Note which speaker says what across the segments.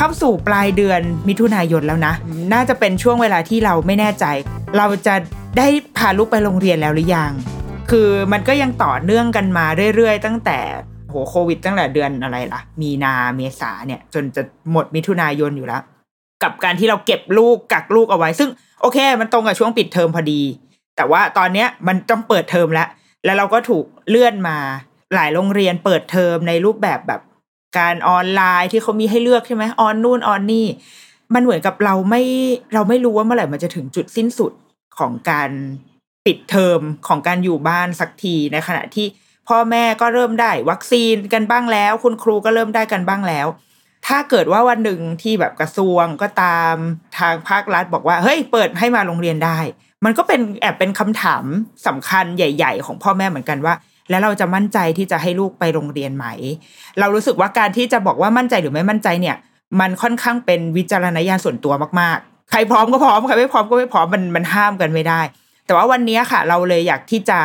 Speaker 1: เข้าสู่ปลายเดือนมิถุนายนแล้วนะ น่าจะเป็นช่วงเวลาที่เราไม่แน่ใจ เราจะได้พาลูกไปโรงเรียนแล้วหรือยัง คือมันก็ยังต่อเนื่องกันมาเรื่อยๆ ตั้งแต่โหโควิดตั้งแต่เดือนอะไรล่ะ มีนาเมษาเนี่ย จนจะหมดมิถุนายนอยู่แล้ว กับการที่เราเก็บลูกกักลูกเอาไว้ ซึ่งโอเค มันตรงกับช่วงปิดเทอมพอดี แต่ว่าตอนเนี้ยมันต้องเปิดเทอมแล้ว แล้วเราก็ถูกเลื่อนมาหลายโรงเรียนเปิดเทอมในรูปแบบแบบ การออนไลน์ที่เขามีให้เลือกใช่ไหมออนนู่นออนนี่ มันเหมือนกับเราไม่เราไม่รู้ว่าเมื่อไหร่มันจะถึงจุดสิ้นสุดของการปิดเทอมของการอยู่บ้านสักทีในขณะที่พ่อแม่ก็เริ่มได้วัคซีนกันบ้างแล้ว คุณครูก็เริ่มได้กันบ้างแล้ว ถ้าเกิดว่าวันหนึ่งที่แบบกระทรวงก็ตามทางภาครัฐบอกว่าเฮ้ยเปิดให้มาโรงเรียนได้ มันก็เป็นแอบเป็นคำถามสำคัญใหญ่ ๆ ของพ่อแม่เหมือนกันว่า แล้วเราจะมั่นใจที่จะให้ลูกไปโรงเรียนไหม เรารู้สึกว่าการที่จะบอกว่ามั่นใจหรือไม่มั่นใจเนี่ย มันค่อนข้างเป็นวิจารณญาณส่วนตัวมากๆ ใครพร้อมก็พร้อมใครไม่พร้อมก็ไม่พร้อมมันมันห้ามกันไม่ได้ แต่ว่าวันนี้ค่ะ เราเลยอยากที่จะ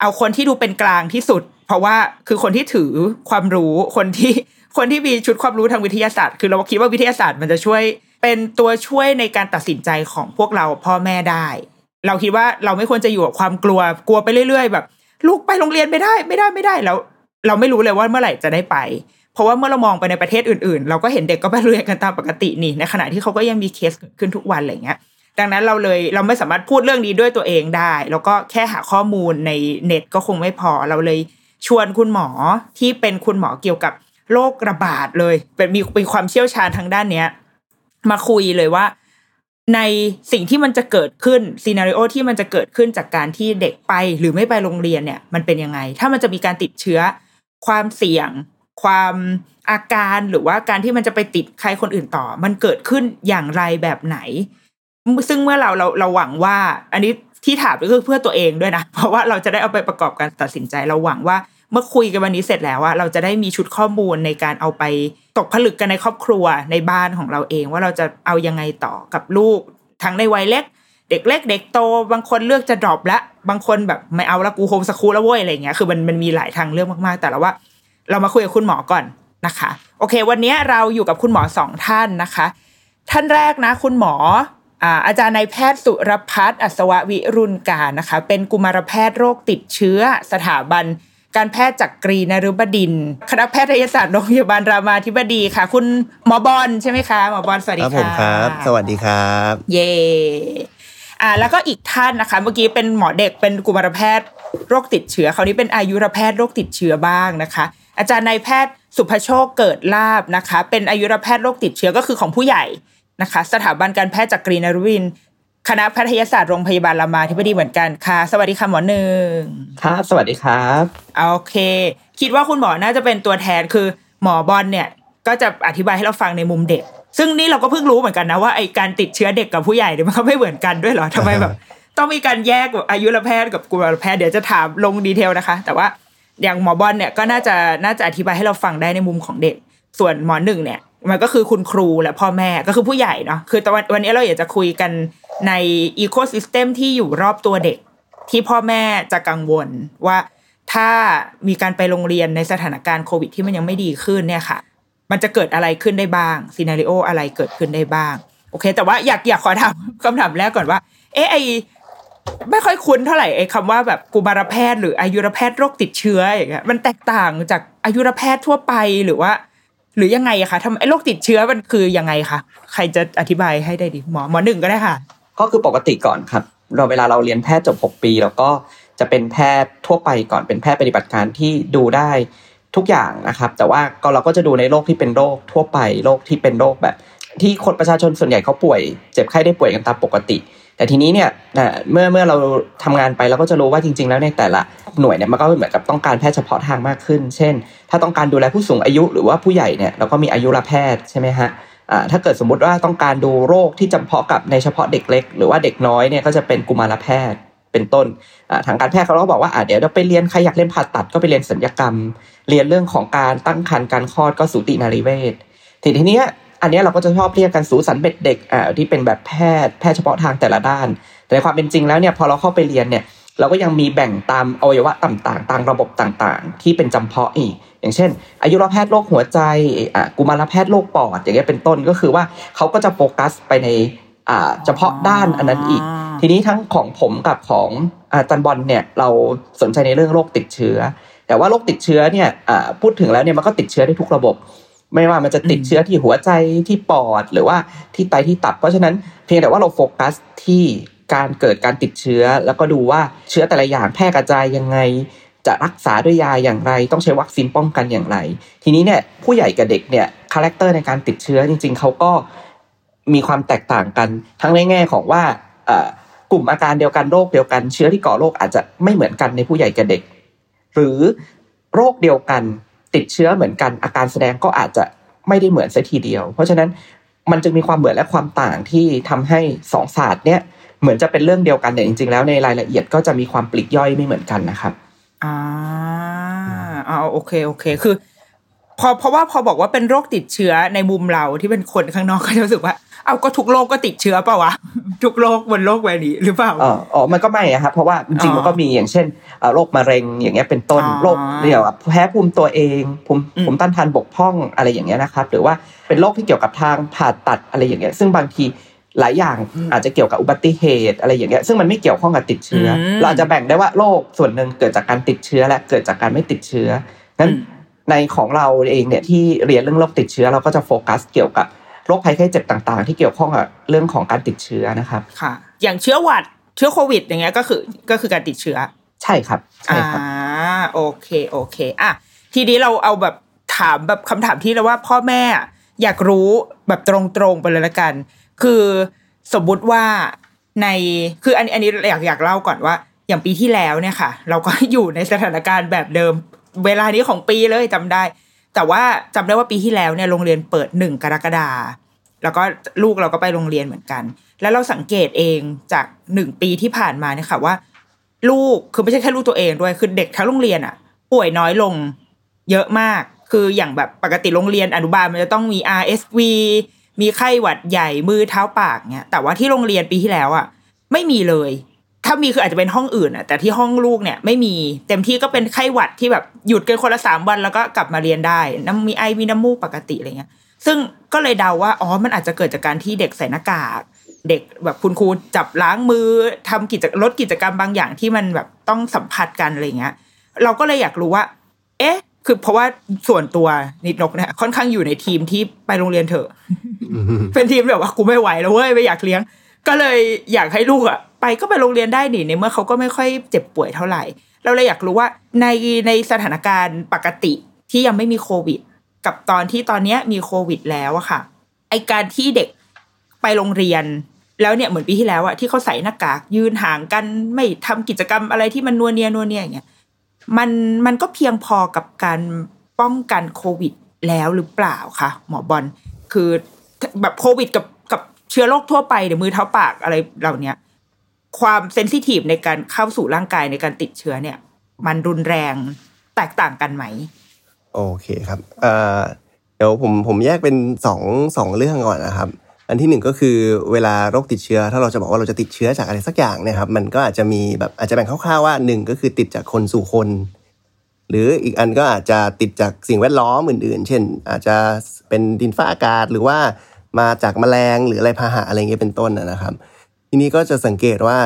Speaker 1: เอาคนที่ดูเป็นกลางที่สุด เพราะว่าคือคนที่ถือความรู้คนที่คนที่มีชุดความรู้ทางวิทยาศาสตร์ คือเราคิดว่าวิทยาศาสตร์มันจะช่วยเป็นตัวช่วยในการตัดสินใจของพวกเราพ่อแม่ได้ เราคิดว่าเราไม่ควรจะอยู่กับความกลัวกลัวไปเรื่อย ๆ แบบ ลูกไปโรงเรียนไม่ได้ไม่ได้ไม่ได้แล้ว เราไม่รู้เลยว่าเมื่อไหร่จะได้ไป เพราะว่าเมื่อเรามองไปในประเทศอื่นๆ เราก็เห็นเด็กก็ไปเรียนกันตามปกตินี่ในขณะที่เขาก็ยังมีเคสขึ้นทุกวันอะไรเงี้ยดังนั้นเราเลยเราไม่สามารถพูดเรื่องนี้ด้วยตัวเองได้ แล้วก็แค่หาข้อมูลในเน็ตก็คงไม่พอเราเลยชวนคุณหมอที่เป็นคุณหมอเกี่ยวกับโรคระบาดเลยเป็นมีมีความเชี่ยวชาญทางด้านเนี้ย มาคุยเลยว่า ในสิ่งที่มันจะเกิดขึ้นซีนารีโอที่มันจะเกิดขึ้นจากการที่เด็กไปหรือไม่ไปโรงเรียนเนี่ย มันเป็นยังไง ถ้ามันจะมีการติดเชื้อ ความเสี่ยง ความอาการหรือว่าการที่มันจะไปติดใครคนอื่นต่อ มันเกิดขึ้นอย่างไรแบบไหน ซึ่งเมื่อเราเราเราหวังว่า อันนี้ที่ถามก็คือเพื่อตัวเองด้วยนะ เพราะว่าเราจะได้เอาไปประกอบการตัดสินใจเราหวังว่า เมื่อคุยกันวันนี้เสร็จแล้วว่าเราจะได้มีชุดข้อมูลในการเอาไปตกผลึกกันในครอบครัวในบ้านของเราเอง ว่าเราจะเอายังไงต่อกับลูก ทั้งในวัยเล็ก เด็กเล็ก เด็กโต บางคนเลือกจะ drop ละบางคนแบบไม่เอาละกู homeschool แล้วเว้ยอะไรเงี้ยคือมันมันมีหลายทางเลือกมากๆ แต่ละว่า เรามาคุยกับคุณหมอก่อนนะคะ โอเค วันนี้เราอยู่กับคุณหมอสองท่านนะคะ ท่านแรกนะ คุณหมออาอาจารย์นายแพทย์สุรพัฒน์อัศววิรุณการนะคะ เป็นกุมารแพทย์โรคติดเชื้อ สถาบัน การแพทย์จักรีนฤบดินทร์คณะแพทยศาสตร์โรงพยาบาลรามาธิบดีค่ะ คุณหมอบอลใช่ไหมคะหมอบอลสวัส
Speaker 2: ค
Speaker 1: ดี
Speaker 2: รับ
Speaker 1: ค่ะ
Speaker 2: ผมครับ สวัสดีครับ
Speaker 1: เย่อ่าแล้วก็อีกท่านนะคะ เมื่อกี้เป็นหมอเด็กเป็นกุมารแพทย์โรคติดเชื้อคราวนี้เป็นอายุรแพทย์โรคติดเชื้อบ้างนะคะ อาจารย์นายแพทย์สุภโชคเกิดลาบนะคะ เป็นอายุรแพทย์โรคติดเชื้อก็คือของผู้ใหญ่นะคะ สถาบันการแพทย์จักรีนฤบดินทร์ คณะแพทยศาสตร์โรงพยาบาลรามาธิบดีเหมือนกันค่ะ สวัสดีค่ะหมอหนึ่ง
Speaker 3: ครับสวัสดีครับ
Speaker 1: โอเค คิดว่าคุณหมอน่าจะเป็นตัวแทนคือหมอบอลเนี่ย ก็จะอธิบายให้เราฟังในมุมเด็ก ซึ่งนี่เราก็เพิ่งรู้เหมือนกันนะว่าไอการติดเชื้อเด็กกับผู้ใหญ่เนี่ยมันก็ไม่เหมือนกันด้วยเหรอทำไมแบบ ต้องมีการแยกแบบอายุรแพทย์กับกุมารแพทย์เดี๋ยวจะถามลง detail นะคะ แต่ว่าอย่างหมอบอลเนี่ยก็น่าจะน่าจะอธิบายให้เราฟังได้ในมุมของเด็ก ส่วนหมอหนึ่งเนี่ย มันก็คือคุณครูและพ่อแม่ก็คือผู้ใหญ่เนาะคือแต่ว่าวันนี้เราอยากจะคุยกันใน ecosystem ที่อยู่รอบตัวเด็ก ที่พ่อแม่จะกังวลว่าถ้ามีการไปโรงเรียนในสถานการณ์โควิด ที่มันยังไม่ดีขึ้นเนี่ยค่ะ มันจะเกิดอะไรขึ้นได้บ้าง scenario อะไรเกิดขึ้นได้บ้าง โอเค แต่ว่าอยากอยากขอถามคำถามแรกก่อนว่า เอ๊ะไอไม่ค่อยคุ้นเท่าไหร่ไอ้คำว่าแบบกุมารแพทย์หรืออายุรแพทย์โรคติดเชื้ออย่างเงี้ยมันแตกต่างจากอายุรแพทย์ทั่วไปหรือว่า หรือยังไงอะคะทำไอ้โรคติดเชื้อมันคือยังไงคะใครจะอธิบายให้ได้ดิหมอหมอหนึ่งก็ได้ค่ะ
Speaker 3: ก็คือปกติก่อนครับ เราเวลาเราเรียนแพทย์จบ 6 ปีเราก็จะเป็นแพทย์ทั่วไปก่อนเป็นแพทย์ปฏิบัติการที่ดูได้ทุกอย่างนะครับ แต่ว่าก็เราก็จะดูในโรคที่เป็นโรคทั่วไปโรคที่เป็นโรคแบบ ที่คนประชาชนส่วนใหญ่เขาป่วย เจ็บไข้ได้ป่วยกันตามปกติ แต่ทีนี้เนี่ยเมื่อเมื่อเราทำงานไปเราก็จะรู้ว่าจริง ๆ แล้วในแต่ละหน่วยเนี่ยมันก็เหมือนกับต้องการแพทย์เฉพาะทางมากขึ้น เช่น ถ้าต้องการดูแลผู้สูงอายุหรือว่าผู้ใหญ่เนี่ยเราก็มีอายุรแพทย์ใช่ไหมฮะถ้าเกิดสมมติว่าต้องการดูโรคที่จำเพาะกับในเฉพาะเด็กเล็ก หรือว่าเด็กน้อยเนี่ยก็จะเป็นกุมารแพทย์เป็นต้นทางการแพทย์เขาก็บอกว่าเดี๋ยวเราไปเรียนใครอยากเรียนผ่าตัดก็ไปเรียนสัญญกรรม เรียนเรื่องของการตั้งครรภ์การคลอดก็สูตินารีเวชทีนี้ อันนี้เราก็จะชอบเรียกกันสูสันเบ็ดเด็กอ่าที่เป็นแบบแพทย์แพทย์เฉพาะทางแต่ละด้าน แต่ในความเป็นจริงแล้วเนี่ยพอเราเข้าไปเรียนเนี่ยเราก็ยังมีแบ่งตามอวัยวะต่างๆ ตามระบบต่างๆ ที่เป็นจำเพาะอีก อย่างเช่น อายุรแพทย์โรคหัวใจอ่ากุมารแพทย์โรคปอด อย่างเงี้ยเป็นต้นก็คือว่าเขาก็จะโฟกัสไปในอ่าเฉพาะด้านอันนั้นอีก ทีนี้ทั้งของผมกับของอาจารย์บอลเนี่ยเราสนใจในเรื่องโรคติดเชื้อ แต่ว่าโรคติดเชื้อเนี่ยพูดถึงแล้วเนี่ยมันก็ติดเชื้อได้ทุกระบบ ไม่ว่ามันจะติดเชื้อที่หัวใจที่ปอดหรือว่าที่ไตที่ตับ เพราะฉะนั้นเพียงแต่ว่าเราโฟกัสที่การเกิดการติดเชื้อ แล้วก็ดูว่าเชื้อแต่ละอย่างแพร่กระจายยังไง จะรักษาด้วยยาอย่างไร ต้องใช้วัคซีนป้องกันอย่างไร ทีนี้เนี่ยผู้ใหญ่กับเด็กเนี่ย character ในการติดเชื้อจริง ๆเขาก็มีความแตกต่างกัน ทั้งในแง่ของว่ากลุ่มอาการเดียวกันโรคเดียวกันเชื้อที่ก่อโรคอาจจะไม่เหมือนกันในผู้ใหญ่กับเด็ก หรือโรคเดียวกัน ติดเชื้อเหมือนกันอาการแสดงก็อาจจะไม่ได้เหมือนซะทีเดียว เพราะฉะนั้นมันจึงมีความเหมือนและความต่างที่ทำให้สองศาสตร์เนี้ยเหมือนจะเป็นเรื่องเดียวกันแต่จริงๆแล้วในรายละเอียดก็จะมีความปลีกย่อยไม่เหมือนกันนะครับ
Speaker 1: อ่าอ่าโอเคโอเคคือพอเพราะว่าพอบอกว่าเป็นโรคติดเชื้อในมุมเราที่เป็นคนข้างนอกก็จะรู้สึกว่า เอาก็ทุกโรคก็ติดเชื้อเปล่าวะทุกโรคบนโลกใบนี้หรือเปล่า
Speaker 3: อ๋ออ๋อมันก็ไม่ครับเพราะว่าจริงๆมันก็มีอย่างเช่นโรคมะเร็งอย่างเงี้ยเป็นต้นโรคเรียกว่าแพ้ภูมิตัวเองภูมิภูมิต้านทานบกพร่องอะไรอย่างเงี้ยนะครับ หรือว่าเป็นโรคที่เกี่ยวกับทางผ่าตัดอะไรอย่างเงี้ยซึ่งบางทีหลายอย่างอาจจะเกี่ยวกับอุบัติเหตุอะไรอย่างเงี้ยซึ่งมันไม่เกี่ยวข้องกับติดเชื้อ เราอาจจะแบ่งได้ว่าโรคส่วนหนึ่งเกิดจากการติดเชื้อและเกิดจากการไม่ติดเชื้องั้นในของเราเองเนี่ยที่เรียนเรื่องโรคติดเชื้อเราก็จะโฟกัสเกี่ยวกับโรคภัยไข้เจ็บต่างๆ ที่เกี่ยวข้องกับเรื่องของการติดเชื้อนะครับ
Speaker 1: ค่ะ อย่างเชื้อหวัดเชื้อโควิด อย่างเงี้ยก็คือก็คือการติดเชื้อ
Speaker 3: ใช่ครับใช่ครับอ่า
Speaker 1: โอเคโอเคอะทีนี้เราเอาแบบถามแบบคำถามที่เราว่าพ่อแม่อยากรู้แบบตรงๆไปเลยละกัน คือสมมุติว่าในคืออันนี้อันนี้อยากอยากเล่าก่อนว่า อย่างปีที่แล้วเนี่ยค่ะ เราก็อยู่ในสถานการณ์แบบเดิม เวลานี้ของปีเลยจำได้ แต่ว่าจำได้ว่าปีที่แล้วเนี่ยโรงเรียนเปิดหนึ่งกรกฎาแล้วก็ลูกเราก็ไปโรงเรียนเหมือนกัน แล้วเราสังเกตเองจากหนึ่งปีที่ผ่านมาเนี่ยค่ะว่า ลูกคือไม่ใช่แค่ลูกตัวเองด้วยคือเด็กทั้งโรงเรียนอะ ป่วยน้อยลงเยอะมาก คืออย่างแบบปกติโรงเรียนอนุบาลมันจะต้องมี RSV มีไข้หวัดใหญ่มือเท้าปากเนี่ยแต่ว่าที่โรงเรียนปีที่แล้วอะ ไม่มีเลย ถ้ามีคืออาจจะเป็นห้องอื่นอะแต่ที่ห้องลูกเนี่ยไม่มีเต็มที่ก็เป็นไข้หวัดที่แบบหยุดกันคนละสามวันแล้วก็กลับมาเรียนได้น้ำมีไอมีน้ำมูกปกติอะไรเงี้ย ซึ่งก็เลยเดาว่าอ๋อมันอาจจะเกิดจากการที่เด็กใส่หน้ากากเด็กแบบคุณครูจับล้างมือทำกิจลดกิจกรรมบางอย่างที่มันแบบต้องสัมผัสกันอะไรเงี้ย เราก็เลยอยากรู้ว่า เอ๊ะ คือเพราะว่าส่วนตัวนิดนกเนี่ยค่อนข้างอยู่ในทีมที่ไปโรงเรียนเถอะเป็นทีมแบบว่ากูไม่ไหวแล้วเว้ยไม่อยากเลี้ยง ก็เลยอยากให้ลูกอะ ไปก็ไปโรงเรียนได้หนิในเมื่อเขาก็ไม่ค่อยเจ็บป่วยเท่าไหร่ เราเลยอยากรู้ว่าในในสถานการณ์ปกติที่ยังไม่มีโควิด กับตอนที่ตอนนี้มีโควิดแล้วอะค่ะไอการที่เด็กไปโรงเรียนแล้วเนี่ยเหมือนปีที่แล้วอะที่เขาใส่หน้ากากยืนห่างกันไม่ทำกิจกรรมอะไรที่มันนัวเนียนัวเนียอย่างเงี้ยมันมันก็เพียงพอกับการป้องกันโควิดแล้วหรือเปล่าคะหมอบอลคือแบบโควิดกับกับเชื้อโรคทั่วไปเดี๋ยวมือเท้าปากอะไรเหล่านี้ ความเซนซิทีฟในการเข้าสู่ร่างกายในการติดเชื้อเนี่ย มันรุนแรงแตกต่างกันไหม
Speaker 2: โอเคครับเดี๋ยวผมผมแยกเป็นสองสองเรื่องก่อนนะครับ อันที่หนึ่งก็คือเวลาโรคติดเชื้อ ถ้าเราจะบอกว่าเราจะติดเชื้อจากอะไรสักอย่างเนี่ยครับ มันก็อาจจะมีแบบอาจจะแบ่งคร่าวๆว่าหนึ่งก็คือติดจากคนสู่คน หรืออีกอันก็อาจจะติดจากสิ่งแวดล้อมอื่นๆ เช่น อาจจะเป็นดินฟ้าอากาศหรือว่ามาจากแมลงหรืออะไรพาหะอะไรเงี้ยเป็นต้นนะครับ ทีนี้ก็จะสังเกตว่า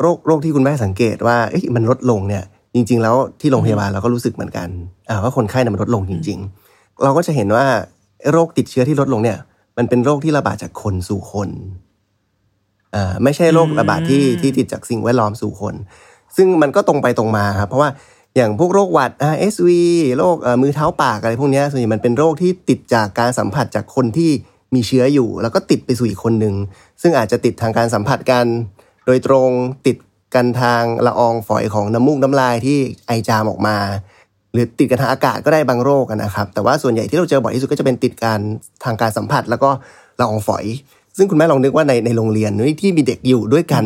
Speaker 2: โรคโรคที่คุณแม่สังเกตว่ามันลดลงเนี่ย จริง ๆ แล้วที่โรงพยาบาลเราก็รู้สึกเหมือนกันว่าคนไข้เนี่ยมันลดลงจริง ๆ เราก็จะเห็นว่าโรคติดเชื้อที่ลดลงเนี่ย มันเป็นโรคที่ระบาดจากคนสู่คนอ่าไม่ใช่โรคระบาดที่ที่ติดจากสิ่งแวดล้อมสู่คน ซึ่งมันก็ตรงไปตรงมาครับเพราะว่าอย่างพวกโรคหวัด RSV โรคมือเท้าปากอะไรพวกนี้ส่วนใหญ่มันเป็นโรคที่ติดจากการสัมผัสจากคนที่ มีเชื้ออยู่ แล้วก็ติดไปสู่อีกคนหนึ่ง ซึ่งอาจจะติดทางการสัมผัสกัน โดยตรงติดกันทางละอองฝอยของน้ำมูกน้ำลายที่ไอจามออกมา หรือติดกันทางอากาศก็ได้บางโรคนะครับ แต่ว่าส่วนใหญ่ที่เราเจอบ่อยที่สุดก็จะเป็นติดการทางการสัมผัส แล้วก็ละอองฝอย ซึ่งคุณแม่ลองนึกว่าในในโรงเรียนที่มีเด็กอยู่ด้วยกัน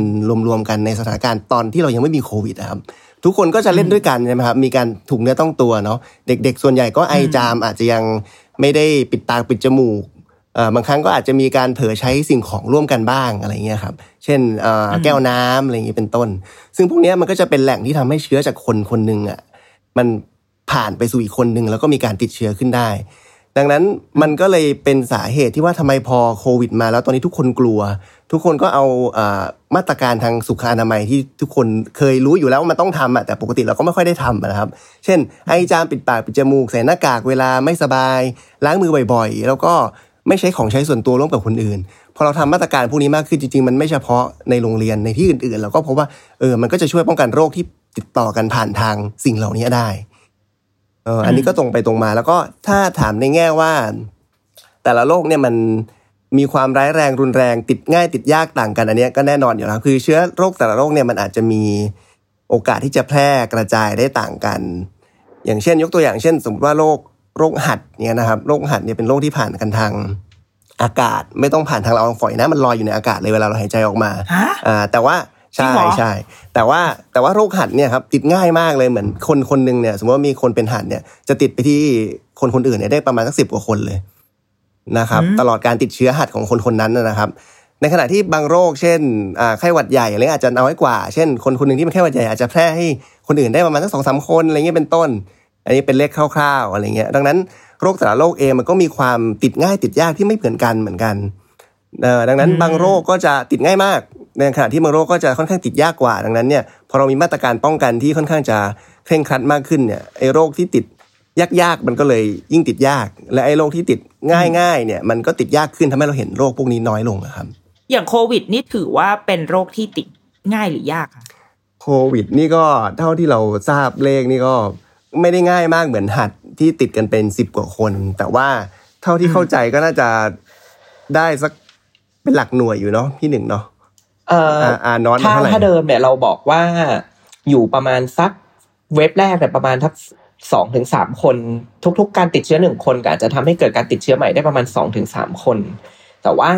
Speaker 2: รวมๆกันในสถานการณ์ตอนที่เรายังไม่มีโควิดนะครับทุกคนก็จะเล่นด้วยกันใช่ไหมครับ มีการถูกเนื้อต้องตัวเนาะ เด็กๆ ส่วนใหญ่ก็ไอจามอาจจะยังไม่ได้ปิดตาปิดจมูก บางครั้งก็อาจจะมีการเผลอใช้สิ่งของร่วมกันบ้างอะไรเงี้ยครับ เช่นเอ่อแก้วน้ำอะไรอย่างนี้เป็นต้น ซึ่งพวกเนี้ยมันก็จะเป็นแหล่งที่ทำให้เชื้อจากคนคนหนึ่งอะมันผ่านไปสู่อีกคนหนึ่งแล้วก็มีการติดเชื้อขึ้นได้ ดังนั้นมันก็เลยเป็นสาเหตุที่ว่าทำไมพอโควิดมาแล้วตอนนี้ทุกคนกลัว ทุกคนก็เอาเอ่อมาตรการทางสุขอนามัยที่ทุกคนเคยรู้อยู่แล้วว่ามันต้องทำอะแต่ปกติเราก็ไม่ค่อยได้ทำอะนะครับ เช่น ไอจามปิดปากปิดจมูกใส่หน้ากากเวลาไม่สบาย ล้างมือบ่อยๆ แล้วก็ ไม่ใช้ของใช้ส่วนตัวร่วมกับคนอื่น พอเราทำมาตรการพวกนี้มากขึ้นจริงๆ มันไม่เฉพาะในโรงเรียนในที่อื่นๆ เราก็พบว่าเออมันก็จะช่วยป้องกันโรคที่ติดต่อกันผ่านทางสิ่งเหล่านี้ได้เอออันนี้ก็ตรงไปตรงมา แล้วก็ถ้าถามในแง่ว่า แต่ละโรคเนี่ยมันมีความร้ายแรงรุนแรงติดง่ายติดยากต่างกันอันเนี้ยก็แน่นอนอยู่แล้วคือเชื้อโรคแต่ละโรคเนี่ยมันอาจจะมีโอกาสที่จะแพร่กระจายได้ต่างกัน อย่างเช่น ยกตัวอย่างเช่น สมมติว่าโรค โรคหัดเนี่ยนะครับโรคหัดเนี่ยเป็นโรคที่ผ่านกันทางอากาศไม่ต้องผ่านทางละอองฝอยนะ มันลอยอยู่ในอากาศเลยเวลาเราหายใจออกมา
Speaker 1: ฮะ
Speaker 2: อ่าแต่ว่า
Speaker 1: จริ
Speaker 2: ใช่
Speaker 1: งเหรอ
Speaker 2: ใช่แต่ว่าแต่ว่าโรคหัดเนี่ยครับติดง่ายมากเลยเหมือนคนคนหนึ่งเนี่ย สมมติว่ามีคนเป็นหัดเนี่ยจะติดไปที่คนคนอื่นเนี่ยได้ประมาณสักสิบกว่าคนเลยนะครับ ตลอดการติดเชื้อหัดของคนคนนั้นนะนะครับ ในขณะที่บางโรค เช่นอ่าไข้หวัดใหญ่อะไรเงี้ยอาจจะน้อยกว่า เช่น คนคนหนึ่งที่เป็นไข้หวัดใหญ่อาจจะแพร่ให้คนอื่นได้ประมาณสักสองสามคนอะไรเงี้ยเป็นต้น อันนี้เป็นเลขคร่าวๆอะไรเงี้ยดังนั้นโรคแต่ละโรคเองมันก็มีความติดง่ายติดยากที่ไม่เหมือนกันเหมือนกันเอ่อดังนั้นบางโรคก็จะติดง่ายมากในขณะที่บางโรคก็จะค่อนข้างติดยากกว่า ดังนั้นเนี่ยพอเรามีมาตรการป้องกันที่ค่อนข้างจะเคร่งครัดมากขึ้นเนี่ยไอ้โรคที่ติดยากๆมันก็เลยยิ่งติดยาก และไอ้โรคที่ติดง่ายๆเนี่ยมันก็ติดยากขึ้นทำให้เราเห็นโรคพวกนี้น้อยลงนะครับ
Speaker 1: อย่างโควิดนี่ถือว่าเป็นโรคที่ติดง่ายหรือยากคะ
Speaker 2: โควิดนี่ก็เท่าที่เราทราบเลขนี่ก็ ไม่ได้ง่ายมากเหมือนหัดที่ติดกันเป็นสิบกว่าคน แต่ว่าเท่าที่เข้าใจก็น่าจะได้สักเป็นหลักหน่วยอยู่เนาะพี่หนึ่งเนาะ
Speaker 3: เอ่อ
Speaker 2: อ่าอ่านอนมา
Speaker 3: ถ้า
Speaker 2: เท่าไหร่
Speaker 3: ถ้าเดิมเนี่ยเราบอกว่าอยู่ประมาณสักเว็บแรกเนี่ยประมาณทักสองถึงสามคน ทุก ๆ การติดเชื้อหนึ่งคนก็อาจจะทำให้เกิดการติดเชื้อใหม่ได้ประมาณสองถึงสามคน แต่ว่า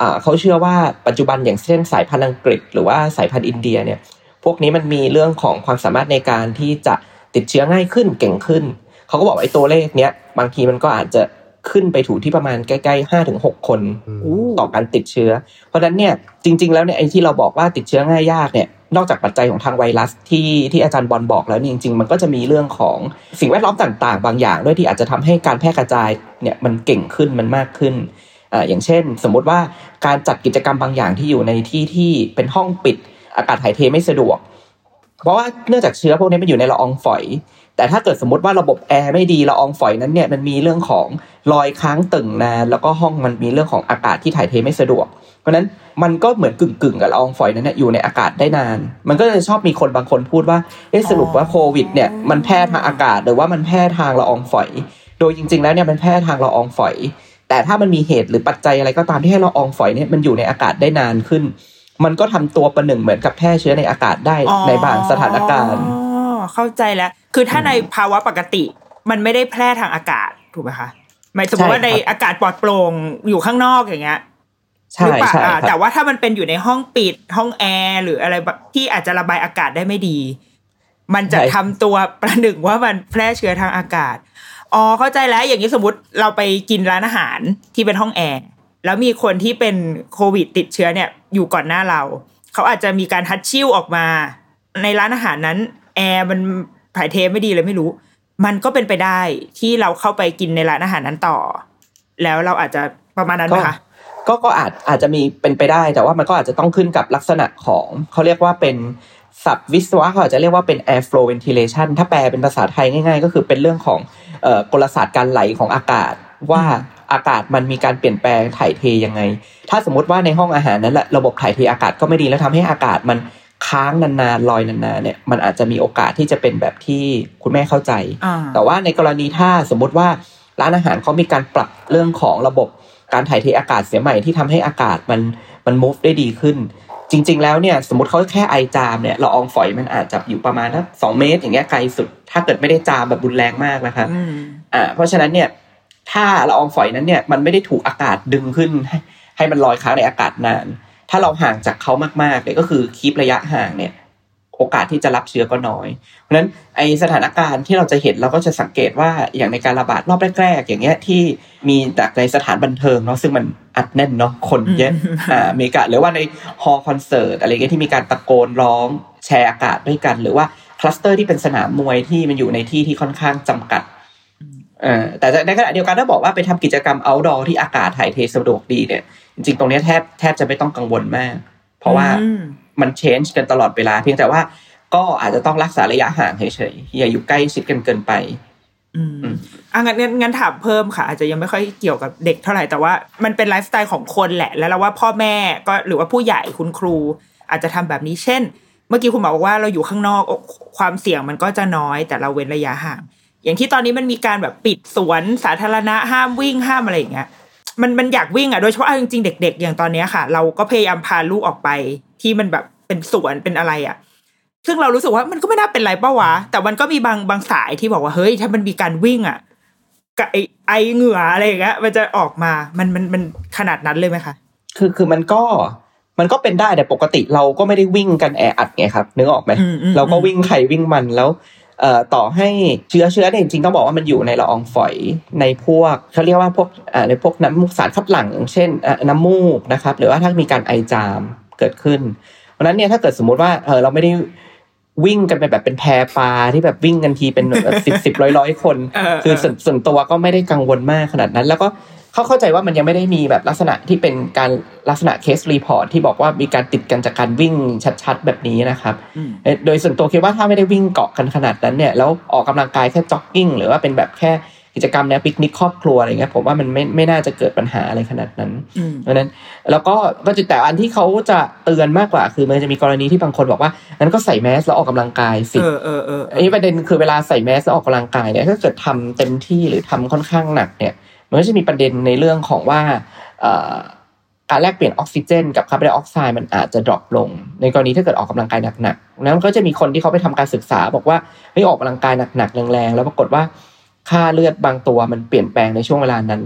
Speaker 3: อ่าเขาเชื่อว่าปัจจุบันอย่างเช่นสายพันธุ์อังกฤษ หรือว่าสายพันธุ์อินเดียเนี่ย พวกนี้มันมีเรื่องของความสามารถในการที่จะ ติดเชื้อง่ายขึ้นเก่งขึ้น เขาก็บอกว่าไอ้ตัวเลขเนี้ยบางทีมันก็อาจจะขึ้นไปถูที่ประมาณใกล้ๆห้าถึงหกคนต่อการติดเชื้อ เพราะฉะนั้นเนี่ยจริง ๆ แล้วเนี่ยไอ้ที่เราบอกว่าติดเชื้อง่ายยากเนี่ยนอกจากปัจจัยของทางไวรัสที่ที่อาจารย์บอลบอกแล้วเนี่ยจริง ๆ มันก็จะมีเรื่องของสิ่งแวดล้อมต่าง ๆ บางอย่าง ด้วยที่อาจจะทำให้การแพร่กระจายเนี่ยมันเก่งขึ้นมันมากขึ้นอ่าอย่างเช่น สมมุติว่าการจัดกิจกรรมบางอย่างที่อยู่ในที่ที่เป็นห้องปิด อากาศถ่ายเทไม่สะดวก เพราะว่าเนื่องจากเชื้อพวกนี้มันอยู่ในละอองฝอย แต่ถ้าเกิดสมมติว่าระบบแอร์ไม่ดีละอองฝอยนั้นเนี่ยมันมีเรื่องของรอยค้างตึงนานแล้วก็ห้องมันมีเรื่องของอากาศที่ถ่ายเทไม่สะดวก เพราะนั้นมันก็เหมือนกึ่งกึ่งกับละอองฝอยนั้นเนี่ยอยู่ในอากาศได้นาน มันก็จะชอบมีคนบางคนพูดว่าเอ๊ะสรุปว่าโควิดเนี่ยมันแพร่ทางอากาศหรือว่ามันแพร่ทางละอองฝอย โดยจริง ๆ แล้วเนี่ยมันแพร่ทางละอองฝอย แต่ถ้ามันมีเหตุหรือปัจจัยอะไรก็ตามที่ให้ละอองฝอยเนี่ยมันอยู่ในอากาศได้นานขึ้น มันก็ทำตัวประหนึ่งเหมือนกับแพร่เชื้อในอากาศได้ในบางสถานการณ์
Speaker 1: อ๋อเข้าใจแล้ว คือถ้าในภาวะปกติ มันไม่ได้แพร่ทางอากาศถูกไหมคะหมายสมมติว่า
Speaker 3: ใช่
Speaker 1: ใน
Speaker 3: ครับ
Speaker 1: อากาศปลอดโปร่งอยู่ข้างนอกอย่างเงี้ย
Speaker 3: ใช่
Speaker 1: หรือเปล่า
Speaker 3: ใช่
Speaker 1: อ่า
Speaker 3: ค
Speaker 1: แต่
Speaker 3: รับ
Speaker 1: ว่าถ้ามันเป็นอยู่ในห้องปิดห้องแอร์หรืออะไรแบบที่อาจจะระบายอากาศได้ไม่ดี มันจะทำตัวประหนึ่งว่ามันแพร่เชื้อทางอากาศอ๋อเข้าใจแล้วอย่างนี้สมมติเราไปกินร้านอาหารที่เป็นห้องแอร์ แล้วมีคนที่เป็นโควิดติดเชื้อเนี่ยอยู่ก่อนหน้าเรา เขาอาจจะมีการทัชชิ่วออกมา ในร้านอาหารนั้นแอร์มันถ่ายเทไม่ดีเลยไม่รู้ มันก็เป็นไปได้ที่เราเข้าไปกินในร้านอาหารนั้นต่อ แล้วเราอาจจะประมาณนั้นไหมคะ
Speaker 3: ก็ก็อาจอาจจะมีเป็นไปได้ แต่ว่ามันก็อาจจะต้องขึ้นกับลักษณะของเขาเรียกว่าเป็นศัพท์วิศวะเขาอาจจะเรียกว่าเป็น air flow ventilation ถ้าแปลเป็นภาษาไทยง่าย ๆ ก็คือเป็นเรื่องของเอ่อกลศาสตร์การไหลของอากาศว่า อากาศมันมีการเปลี่ยนแปลงถ่ายเทยังไง ถ้าสมมติว่าในห้องอาหารนั้นแหละระบบถ่ายเทอากาศก็ไม่ดีแล้วทำให้อากาศมันค้างนานๆลอยนานๆเนี่ยมันอาจจะมีโอกาสที่จะเป็นแบบที่คุณแม่เข้าใจ
Speaker 1: อ่า
Speaker 3: แต่ว่าในกรณีถ้าสมมุติว่าร้านอาหารเขามีการปรับเรื่องของระบบการถ่ายเทอากาศเสียใหม่ที่ทำให้อากาศมันมัน move ได้ดีขึ้น จริง ๆ แล้วเนี่ยสมมติเขาแค่ไอจามเนี่ยละอองฝอยมันอาจจะอยู่ประมาณสักสองเมตร อย่างเงี้ยไกลสุด ถ้าเกิดไม่ได้จามแบบรุนแรงมากนะครับ
Speaker 1: อืม
Speaker 3: อ่าเพราะฉะนั้นเนี่ย ถ้าละอองฝอยนั้นเนี่ยมันไม่ได้ถูกอากาศดึงขึ้น ให้ให้มันลอยค้างในอากาศนาน ถ้าเราห่างจากเขามากๆเนี่ยก็คือคีประยะห่างเนี่ย โอกาสที่จะรับเชื้อก็น้อย เพราะฉะนั้นไอสถานการณ์ที่เราจะเห็นเราก็จะสังเกตว่าอย่างในการระบาดรอบแรกๆอย่างเงี้ยที่มีจากในสถานบันเทิงเนาะซึ่งมันอัดแน่นเนาะคนเยอะ
Speaker 1: อืม
Speaker 3: อ่าอเมริกาหรือว่าในฮอลล์คอนเสิร์ตอะไรเงี้ยที่มีการตะโกนร้องแชร์อากาศด้วยกัน หรือว่าคลัสเตอร์ที่เป็นสนามมวยที่มันอยู่ในที่ที่ค่อนข้างจำกัดเอ่อ แต่ในขณะเดียวกันถ้าบอกว่าไปทำกิจกรรม outdoor ที่อากาศถ่ายเทสะดวกดีเนี่ย จริงๆ ตรงเนี้ยแทบแทบจะไม่ต้องกังวลมาก เพราะว่า
Speaker 1: อืม
Speaker 3: มัน change กันตลอดเวลา เพียงแต่ว่าก็อาจจะต้องรักษาระยะห่างเฉยๆอย่าอยู่ใกล้ชิดกันเกินไป
Speaker 1: อืมอะงั้นงั้นงั้นถามเพิ่มค่ะ อาจจะยังไม่ค่อยเกี่ยวกับเด็กเท่าไหร่แต่ว่ามันเป็นไลฟ์สไตล์ของคนแหละ แล้วเราว่าพ่อแม่ก็หรือว่าผู้ใหญ่คุณครู อาจจะทำแบบนี้เช่น เมื่อกี้คุณหมอบอกว่าเราอยู่ข้างนอกความเสี่ยงมันก็จะน้อยแต่เราเว้นระยะห่าง อย่างที่ตอนนี้มันมีการแบบปิดสวนสาธารณะห้ามวิ่งห้ามอะไรอย่างเงี้ยมันมันอยากวิ่งอะโดยเฉพาะเอาจริงๆเด็ก ๆ อย่างตอนเนี้ยค่ะ เราก็พยายามพาลูกออกไป ที่มันแบบเป็นสวนเป็นอะไรอะซึ่งเรารู้สึกว่ามันก็ไม่น่าเป็นไรป้าวะ แต่มันก็มีบางบางสายที่บอกว่าเฮ้ย ถ้ามันมีการวิ่งอะกับไอไอเหงื่ออะไรอย่างเงี้ยมันจะออกมา มันมันมันขนาดนั้นเลยไหมคะ
Speaker 3: คือคือมันก็มันก็เป็นได้แต่ปกติเราก็ไม่ได้วิ่งกันแออัดไงครับนึกออกไหม
Speaker 1: อืมอืม
Speaker 3: เราก็วิ่งใครวิ่งมันแล้วเอ่อ ต่อให้เชื้อเชื้อเนี่ยจริงๆต้องบอกว่ามันอยู่ในละอองฝอยในพวกเขาเรียกว่าพวกอ่าในพวกน้ำมูกสารคัดหลั่งอย่างเช่นอ่าน้ำมูกนะครับหรือว่าถ้ามีการไอจามเกิดขึ้นเพราะฉะนั้นเนี่ยถ้าเกิดสมมุติว่าเออเราไม่ได้วิ่งกันไปแบบเป็นแพรปลาที่แบบวิ่งกันทีเป็นสิบสิบร้อยร้อยๆคน
Speaker 1: เออ
Speaker 3: คือ
Speaker 1: เออ
Speaker 3: ส่วนส่วนตัวก็ไม่ได้กังวลมากขนาดนั้น แล้วก็ เขาเข้าใจว่ามันยังไม่ได้มีแบบลักษณะที่เป็นการลักษณะ case report ที่บอกว่ามีการติดกันจากการวิ่งชัดๆ แบบนี้นะครับ
Speaker 1: อืม
Speaker 3: เอ่อโดยส่วนตัวคิดว่าถ้าไม่ได้วิ่งเกาะกันขนาดนั้นเนี่ยแล้วออกกำลังกายแค่จ็อกกิ้งหรือว่าเป็นแบบแค่กิจกรรมแนวปิกนิกครอบครัวอะไรเงี้ยผมว่ามันไม่ไม่น่าจะเกิดปัญหาอะไรขนาดนั้น
Speaker 1: อืม
Speaker 3: เพราะฉะนั้น แล้วก็ก็จะแต่อันที่เขาจะเตือนมากกว่า คือมันจะมีกรณีที่บางคนบอกว่างั้นก็ใส่แมสแล้วออกกำลังกายสิ
Speaker 1: เออเออเออ
Speaker 3: อันนี้ประเด็นคือเวลาใส่แมสแล้วออกกำลังกายเนี่ยถ้าเกิดทำเต็มที่หรือทำค่อนข้างหนักเนี่ย มันก็จะมีประเด็นในเรื่องของว่าการแลกเปลี่ยนออกซิเจน กับคาร์บอนไดออกไซด์มันอาจจะ drop ลง ในกรณีถ้าเกิดออกกำลังกายหนักๆแล้วมันก็จะมีคนที่เขาไปทำการศึกษา บอกว่าเฮ้ยออกกำลังกายหนักๆแรงๆแล้วปรากฏว่าค่าเลือดบางตัวมันเปลี่ยนแปลงในช่วงเวลานั้น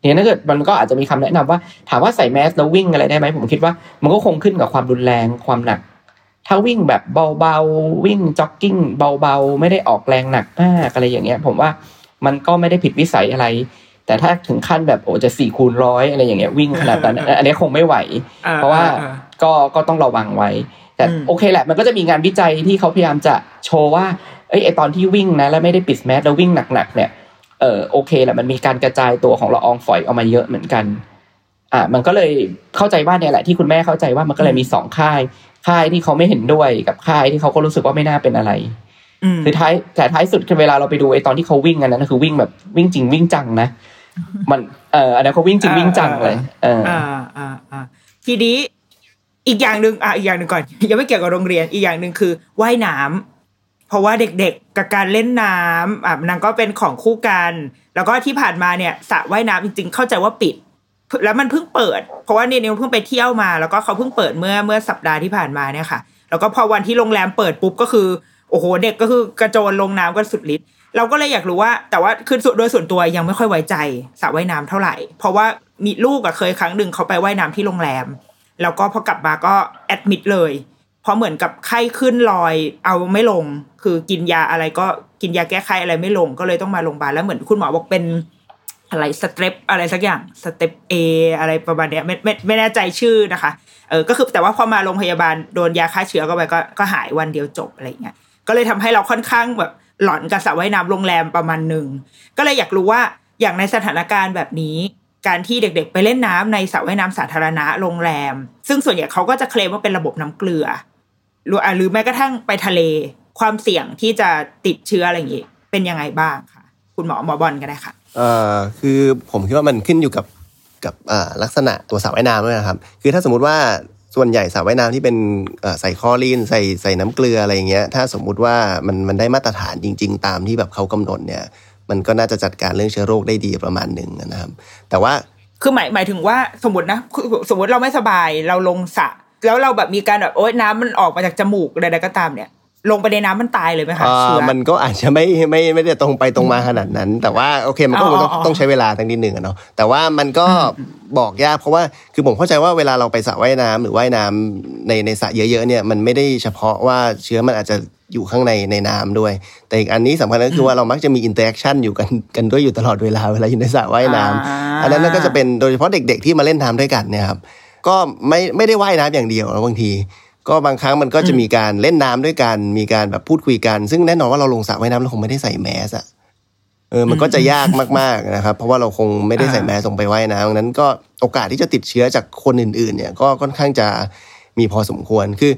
Speaker 3: เนี่ยถ้าเกิดมันก็อาจจะมีคำแนะนำว่าถามว่าใส่แมสแล้ววิ่งอะไรได้ไหมผมคิดว่า มันก็คงขึ้นกับความรุนแรงความหนัก ถ้าวิ่งแบบเบาๆวิ่งจ็อกกิ้งเบาๆ ไม่ได้ออกแรงหนักมากอะไรอย่างเงี้ย ผมว่ามันก็ไม่ได้ผิดวิสัยอะไร แต่ถ้าถึงขั้นแบบโอ้จะสี่คูณร้อยอะไรอย่างเงี้ยวิ่งขนาดนั้นอันนี้คงไม่ไหว
Speaker 1: ออ
Speaker 3: เพราะว่า
Speaker 1: ออ
Speaker 3: ก็ก็ต้องระวังไว้ แต่
Speaker 1: อืม
Speaker 3: โอเคแหละมันก็จะมีงานวิจัยที่เขาพยายามจะโชว์ว่าเอ้ยไอตอนที่วิ่งนะแล้วไม่ได้ปิดแมสแล้ววิ่งหนักๆเนี่ยเออโอเคแหละมันมีการกระจายตัวของละอองฝอยออกมาเยอะเหมือนกัน อะมันก็เลยเข้าใจว่าเนี่ยแหละที่คุณแม่เข้าใจว่ามันก็เลยมีสองค่าย ค่ายที่เขาไม่เห็นด้วยกับค่ายที่เขาก็รู้สึกว่าไม่น่าเป็นอะไร
Speaker 1: อืม
Speaker 3: คือท้ายแต่ท้ายสุดคือเวลาเราไปดูไอ้ตอนที่เขาวิ่งกันนั้นคือวิ่งแบบวิ่งจริงวิ่งจังนะ มันเอออันนั้นเขาวิ่งจริงวิ่งจังเลยเออ
Speaker 1: อ่าอ่าอ่าทีนี้อีกอย่างหนึ่งอะอีกอย่างหนึ่งก่อนยังไม่เกี่ยวกับโรงเรียนอีกอย่างหนึ่งคือว่ายน้ำเพราะว่าเด็กๆกับการเล่นน้ำอะนางก็เป็นของคู่กัน แล้วก็ที่ผ่านมาเนี่ยสระว่ายน้ำจริง ๆ เข้าใจว่าปิด แล้วมันเพิ่งเปิด เพราะว่าเนี่ยนิวเพิ่งไปเที่ยวมา แล้วก็เขาเพิ่งเปิดเมื่อเมื่อสัปดาห์ที่ผ่านมาเนี่ยค่ะ แล้วก็พอวันที่โรงแรมเปิดปุ๊บก็คือโอ้โหเด็กก็คือกระโจนลงน้ำกันสุดฤทธิ์ เราก็เลยอยากรู้ว่า แต่ว่าคือส่วนโดยส่วนตัวยังไม่ค่อยไว้ใจสระว่ายน้ำเท่าไหร่ เพราะว่ามีลูกอะเคยครั้งหนึ่งเขาไปว่ายน้ำที่โรงแรม แล้วก็พอกลับมาก็แอดมิดเลย เพราะเหมือนกับไข้ขึ้นลอยเอาไม่ลง คือกินยาอะไรก็กินยาแก้ไขอะไรไม่ลงก็เลยต้องมาโรงพยาบาลแล้วเหมือนคุณหมอบอกเป็นอะไรสเตปอะไรสักอย่างสเตปเออะไรประมาณเนี้ยไม่ไม่ไม่แน่ใจชื่อนะคะเออก็คือแต่ว่าพอมาโรงพยาบาลโดนยาฆ่าเชื้อเข้าไปก็ก็หายวันเดียวจบอะไรเงี้ยก็เลยทำให้เราค่อนข้างแบบ หล่อนกับสระว่ายน้ำโรงแรมประมาณหนึ่งก็เลยอยากรู้ว่าอย่างในสถานการณ์แบบนี้ การที่เด็กๆ ไปเล่นน้ำในสระว่ายน้ำสาธารณะโรงแรม ซึ่งส่วนใหญ่เขาก็จะเคลมว่าเป็นระบบน้ำเกลือหรือหรือแม้กระทั่งไปทะเล ความเสี่ยงที่จะติดเชื้ออะไรอย่างงี้เป็นยังไงบ้างคะคุณหมอหมอบอลก็ได้ค่ะ
Speaker 2: เอ่อคือผมคิดว่ามันขึ้นอยู่กับกับอ่าลักษณะตัวสระว่ายน้ำด้วยนะครับ คือถ้าสมมติว่า ส่วนใหญ่สระว่ายน้ำที่เป็นใส่คอรีนใส่ใส่น้ำเกลืออะไรอย่างเงี้ยถ้าสมมุติว่ามันมันได้มาตรฐานจริง ๆ ตามที่แบบเขากำหนดเนี่ย มันก็น่าจะจัดการเรื่องเชื้อโรคได้ดีประมาณหนึ่งนะครับ แต่ว่า
Speaker 1: คือหมายหมายถึงว่าสมมตินะสมมติเราไม่สบายเราลงสระแล้วเราแบบมีการแบบโอ๊ยน้ำมันออกมาจากจมูกใดๆก็ตามเนี่ย ลงไปในน้ำมันตายเลยไหมคะ
Speaker 2: อ่า
Speaker 1: เชื้อ
Speaker 2: มันก็อาจจะไม่ไม่ไม่ได้ตรงไปตรงมาขนาดนั้น แต่ว่าโอเคมันก็
Speaker 1: อ๋อ
Speaker 2: ต้อง
Speaker 1: อ๋อ
Speaker 2: ต้องใช้เวลาตั้งนิดหนึ่งอะเนาะแต่ว่ามันก็บอกยากเพราะว่าคือผมเข้าใจว่าเวลาเราไปสระว่ายน้ำหรือว่ายน้ำในในสระเยอะๆเนี่ยมันไม่ได้เฉพาะว่าเชื้อมันอาจจะอยู่ข้างในในน้ำด้วย แต่อีกอันนี้สำคัญก็คือว่าเรามักจะมี interaction อยู่กันกันด้วยอยู่ตลอดเวลาเวลาอยู่ในสระว่ายน้ำ
Speaker 1: อ่า
Speaker 2: อันนั้นก็จะเป็นโดยเฉพาะเด็ก ๆ ที่มาเล่นน้ำด้วยกันเนี่ยครับก็ไม่ไม่ได้ว่ายน้ำอย่างเดียวนะบางที ก็บางครั้งมันก็จะมีการเล่นน้ำด้วยกัน มีการแบบพูดคุยกัน ซึ่งแน่นอนว่าเราลงสระว่ายน้ำเราคงไม่ได้ใส่แมสอะเออ มันก็จะยากมากๆนะครับ เพราะว่าเราคงไม่ได้ใส่แมสลงไปว่ายน้ำดังนั้นก็โอกาสที่จะติดเชื้อจากคนอื่น ๆ เนี่ย ก็ค่อนข้างจะมีพอสมควร คือ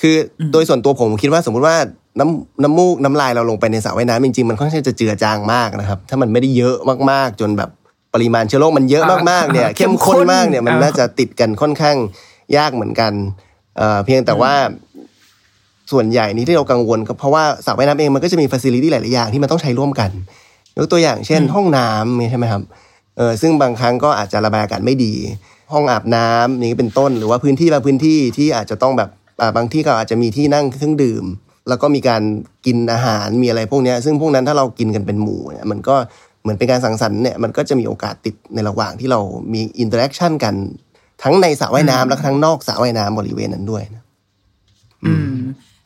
Speaker 2: คือโดยส่วนตัวผมคิดว่าสมมุติว่าน้ำน้ำมูกน้ำลายเราลงไปในสระว่ายน้ำจริงๆมันค่อนข้างจะเจือจางมากนะครับ ถ้ามันไม่ได้เยอะมากๆ จนแบบปริมาณเชื้อโรคมันเยอะมากๆเนี่ย
Speaker 1: อ่า
Speaker 2: เข้มข้นมากเนี่ยมัน
Speaker 1: อ่า
Speaker 2: น่าจะติดกันค่อนข้างยากเหมือนกัน เอ่อเพียงแต่ว่าส่วนใหญ่นี้ที่เรากังวลก็เพราะว่าสระว่ายน้ำเองมันก็จะมี facility หลายๆอย่างที่มันต้องใช้ร่วมกันยกตัวอย่างเช่น ห้องน้ำนี่ใช่ไหมครับเออซึ่งบางครั้งก็อาจจะระบายอากาศไม่ดี ห้องอาบน้ำอย่างนี้เป็นต้น หรือว่าพื้นที่บางพื้นที่ที่อาจจะต้องแบบอ่าบางที่ก็อาจจะมีที่นั่งเครื่องดื่ม แล้วก็มีการกินอาหารมีอะไรพวกเนี้ยซึ่งพวกนั้นถ้าเรากินกันเป็นหมู่เนี่ยมันก็เหมือนเป็นการสังสรรค์เนี่ยมันก็จะมีโอกาสติดในระหว่างที่เรามี interaction กัน ทั้งในสระว่ายน้ำแล้วก็ทั้งนอกสระว่ายน้ำบริเวณนั้นด้วยนะ
Speaker 1: อืม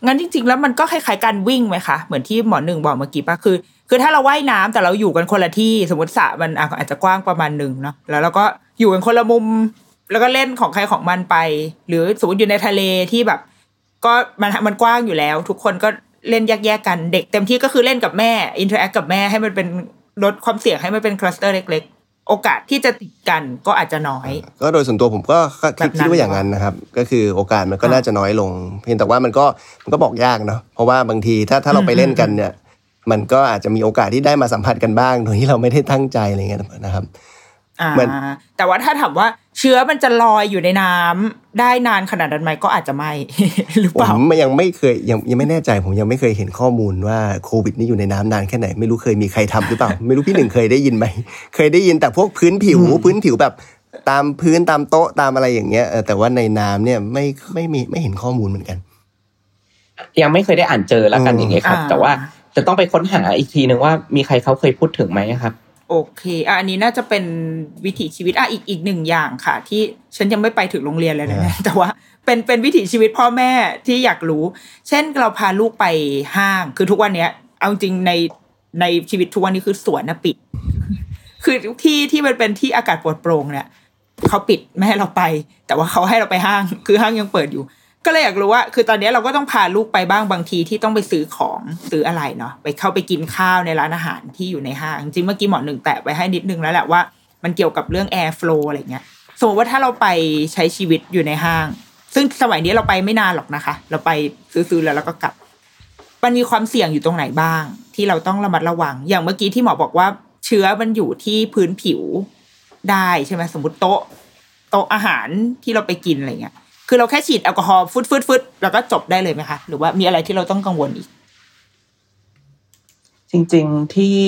Speaker 1: งั้นจริง ๆ แล้วมันก็คล้ายๆการวิ่งไหมคะเหมือนที่หมอหนึ่งบอกเมื่อกี้ป่ะคือ คือถ้าเราว่ายน้ำแต่เราอยู่กันคนละที่สมมติสระมันอะอาจจะกว้างประมาณหนึ่งเนาะแล้วเราก็อยู่กันคนละมุม แล้วก็เล่นของใครของมันไป หรือสมมติอยู่ในทะเลที่แบบ ก็มันมันกว้างอยู่แล้ว ทุกคนก็เล่นแยกๆกันเด็กเต็มที่ก็คือเล่นกับแม่ interact กับแม่ให้มันเป็นลดความเสี่ยงให้มันเป็น cluster เล็กๆ โอกาสที่จะติดกันก็อาจจะน้อย
Speaker 2: ก็โดยส่วนตัวผมก็คิด
Speaker 1: แบบนั้น
Speaker 2: คิดว่าอย่างนั้นนะครับ ก็คือโอกาสมันก็
Speaker 1: อ่า
Speaker 2: น่าจะน้อยลง เพียงแต่ว่ามันก็มันก็บอกยากเนาะเพราะว่าบางทีถ้าถ้าเราไปเล่นกันเนี่ย มันก็อาจจะมีโอกาสที่ได้มาสัมผัสกันบ้างโดยที่เราไม่ได้ตั้งใจอะไรเงี้ยนะครับ
Speaker 1: อ่า
Speaker 2: เหมือน
Speaker 1: แต่ว่าถ้าถามว่า เชื้อมันจะลอยอยู่ในน้ำได้นานขนาดนั้นไหมก็อาจจะไม่หรือ
Speaker 2: ผ
Speaker 1: เปล่า
Speaker 2: มยังไม่เคยยังยังไม่แน่ใจผมยังไม่เคยเห็นข้อมูลว่าโควิดนี่อยู่ในน้ำนานแค่ไหน ไม่รู้เคยมีใครทำหรือเปล่า ไม่รู้พี่หนึ่งเคยได้ยินไหมเคยได้ยินแต่พวกพื้นผิวพื้นผิวแบบตามพื้นตามโต๊ะตามอะไรอย่างเงี้ยเออแต่ว่าในน้ำเนี่ยไม่ไม่มีไม่เห็นข้อมูลเหมือนกัน
Speaker 3: ยังไม่เคยได้อ่านเจอแล้วกัน
Speaker 2: อืม
Speaker 3: อย่างเงี้ยครับ
Speaker 1: อ่า
Speaker 3: แต่ว่าจะต้องไปค้นหาอีกทีหนึ่งว่ามีใครเขาเคยพูดถึงไหมครับ
Speaker 1: โอเคอะอันนี้น่าจะเป็นวิถีชีวิตอะอีกอีกหนึ่งอย่างค่ะ ที่ฉันยังไม่ไปถึงโรงเรียนเลยนะเนี่ยแต่ว่าเป็นเป็นวิถีชีวิตพ่อแม่ที่อยากรู้ เช่นเราพาลูกไปห้าง คือทุกวันเนี้ย เอาจริงในในชีวิตทุกวันนี้คือสวนนะปิด คือที่ที่มันเป็นที่อากาศปลอดโปร่งเนี่ยเขาปิดไม่ให้เราไป แต่ว่าเขาให้เราไปห้าง คือห้างยังเปิดอยู่ ก็เลยอยากรู้ว่า คือตอนนี้เราก็ต้องพาลูกไปบ้างบางทีที่ต้องไปซื้อของซื้ออะไรเนาะไปเข้าไปกินข้าวในร้านอาหารที่อยู่ในห้าง จริงเมื่อกี้หมอหนึ่งแตะไว้ให้นิดนึงแล้วแหละว่ามันเกี่ยวกับเรื่อง air flow อะไรเงี้ยสมมติว่าถ้าเราไปใช้ชีวิตอยู่ในห้าง ซึ่งสมัยนี้เราไปไม่นานหรอกนะคะ เราไปซื้อๆแล้วเราก็กลับ มันมีความเสี่ยงอยู่ตรงไหนบ้าง ที่เราต้องระมัดระวัง อย่างเมื่อกี้ที่หมอบอกว่า เชื้อมันอยู่ที่พื้นผิวได้ใช่ไหมสมมติโต๊ะ โต๊ะอาหารที่เราไปกินอะไรเงี้ย คือเราแค่ฉีดแอลกอฮอล์ฟึดฟึดฟึดแล้วก็จบได้เลยไหมคะหรือว่ามีอะไรที่เราต้องกังวลอีก
Speaker 3: จริง ๆที่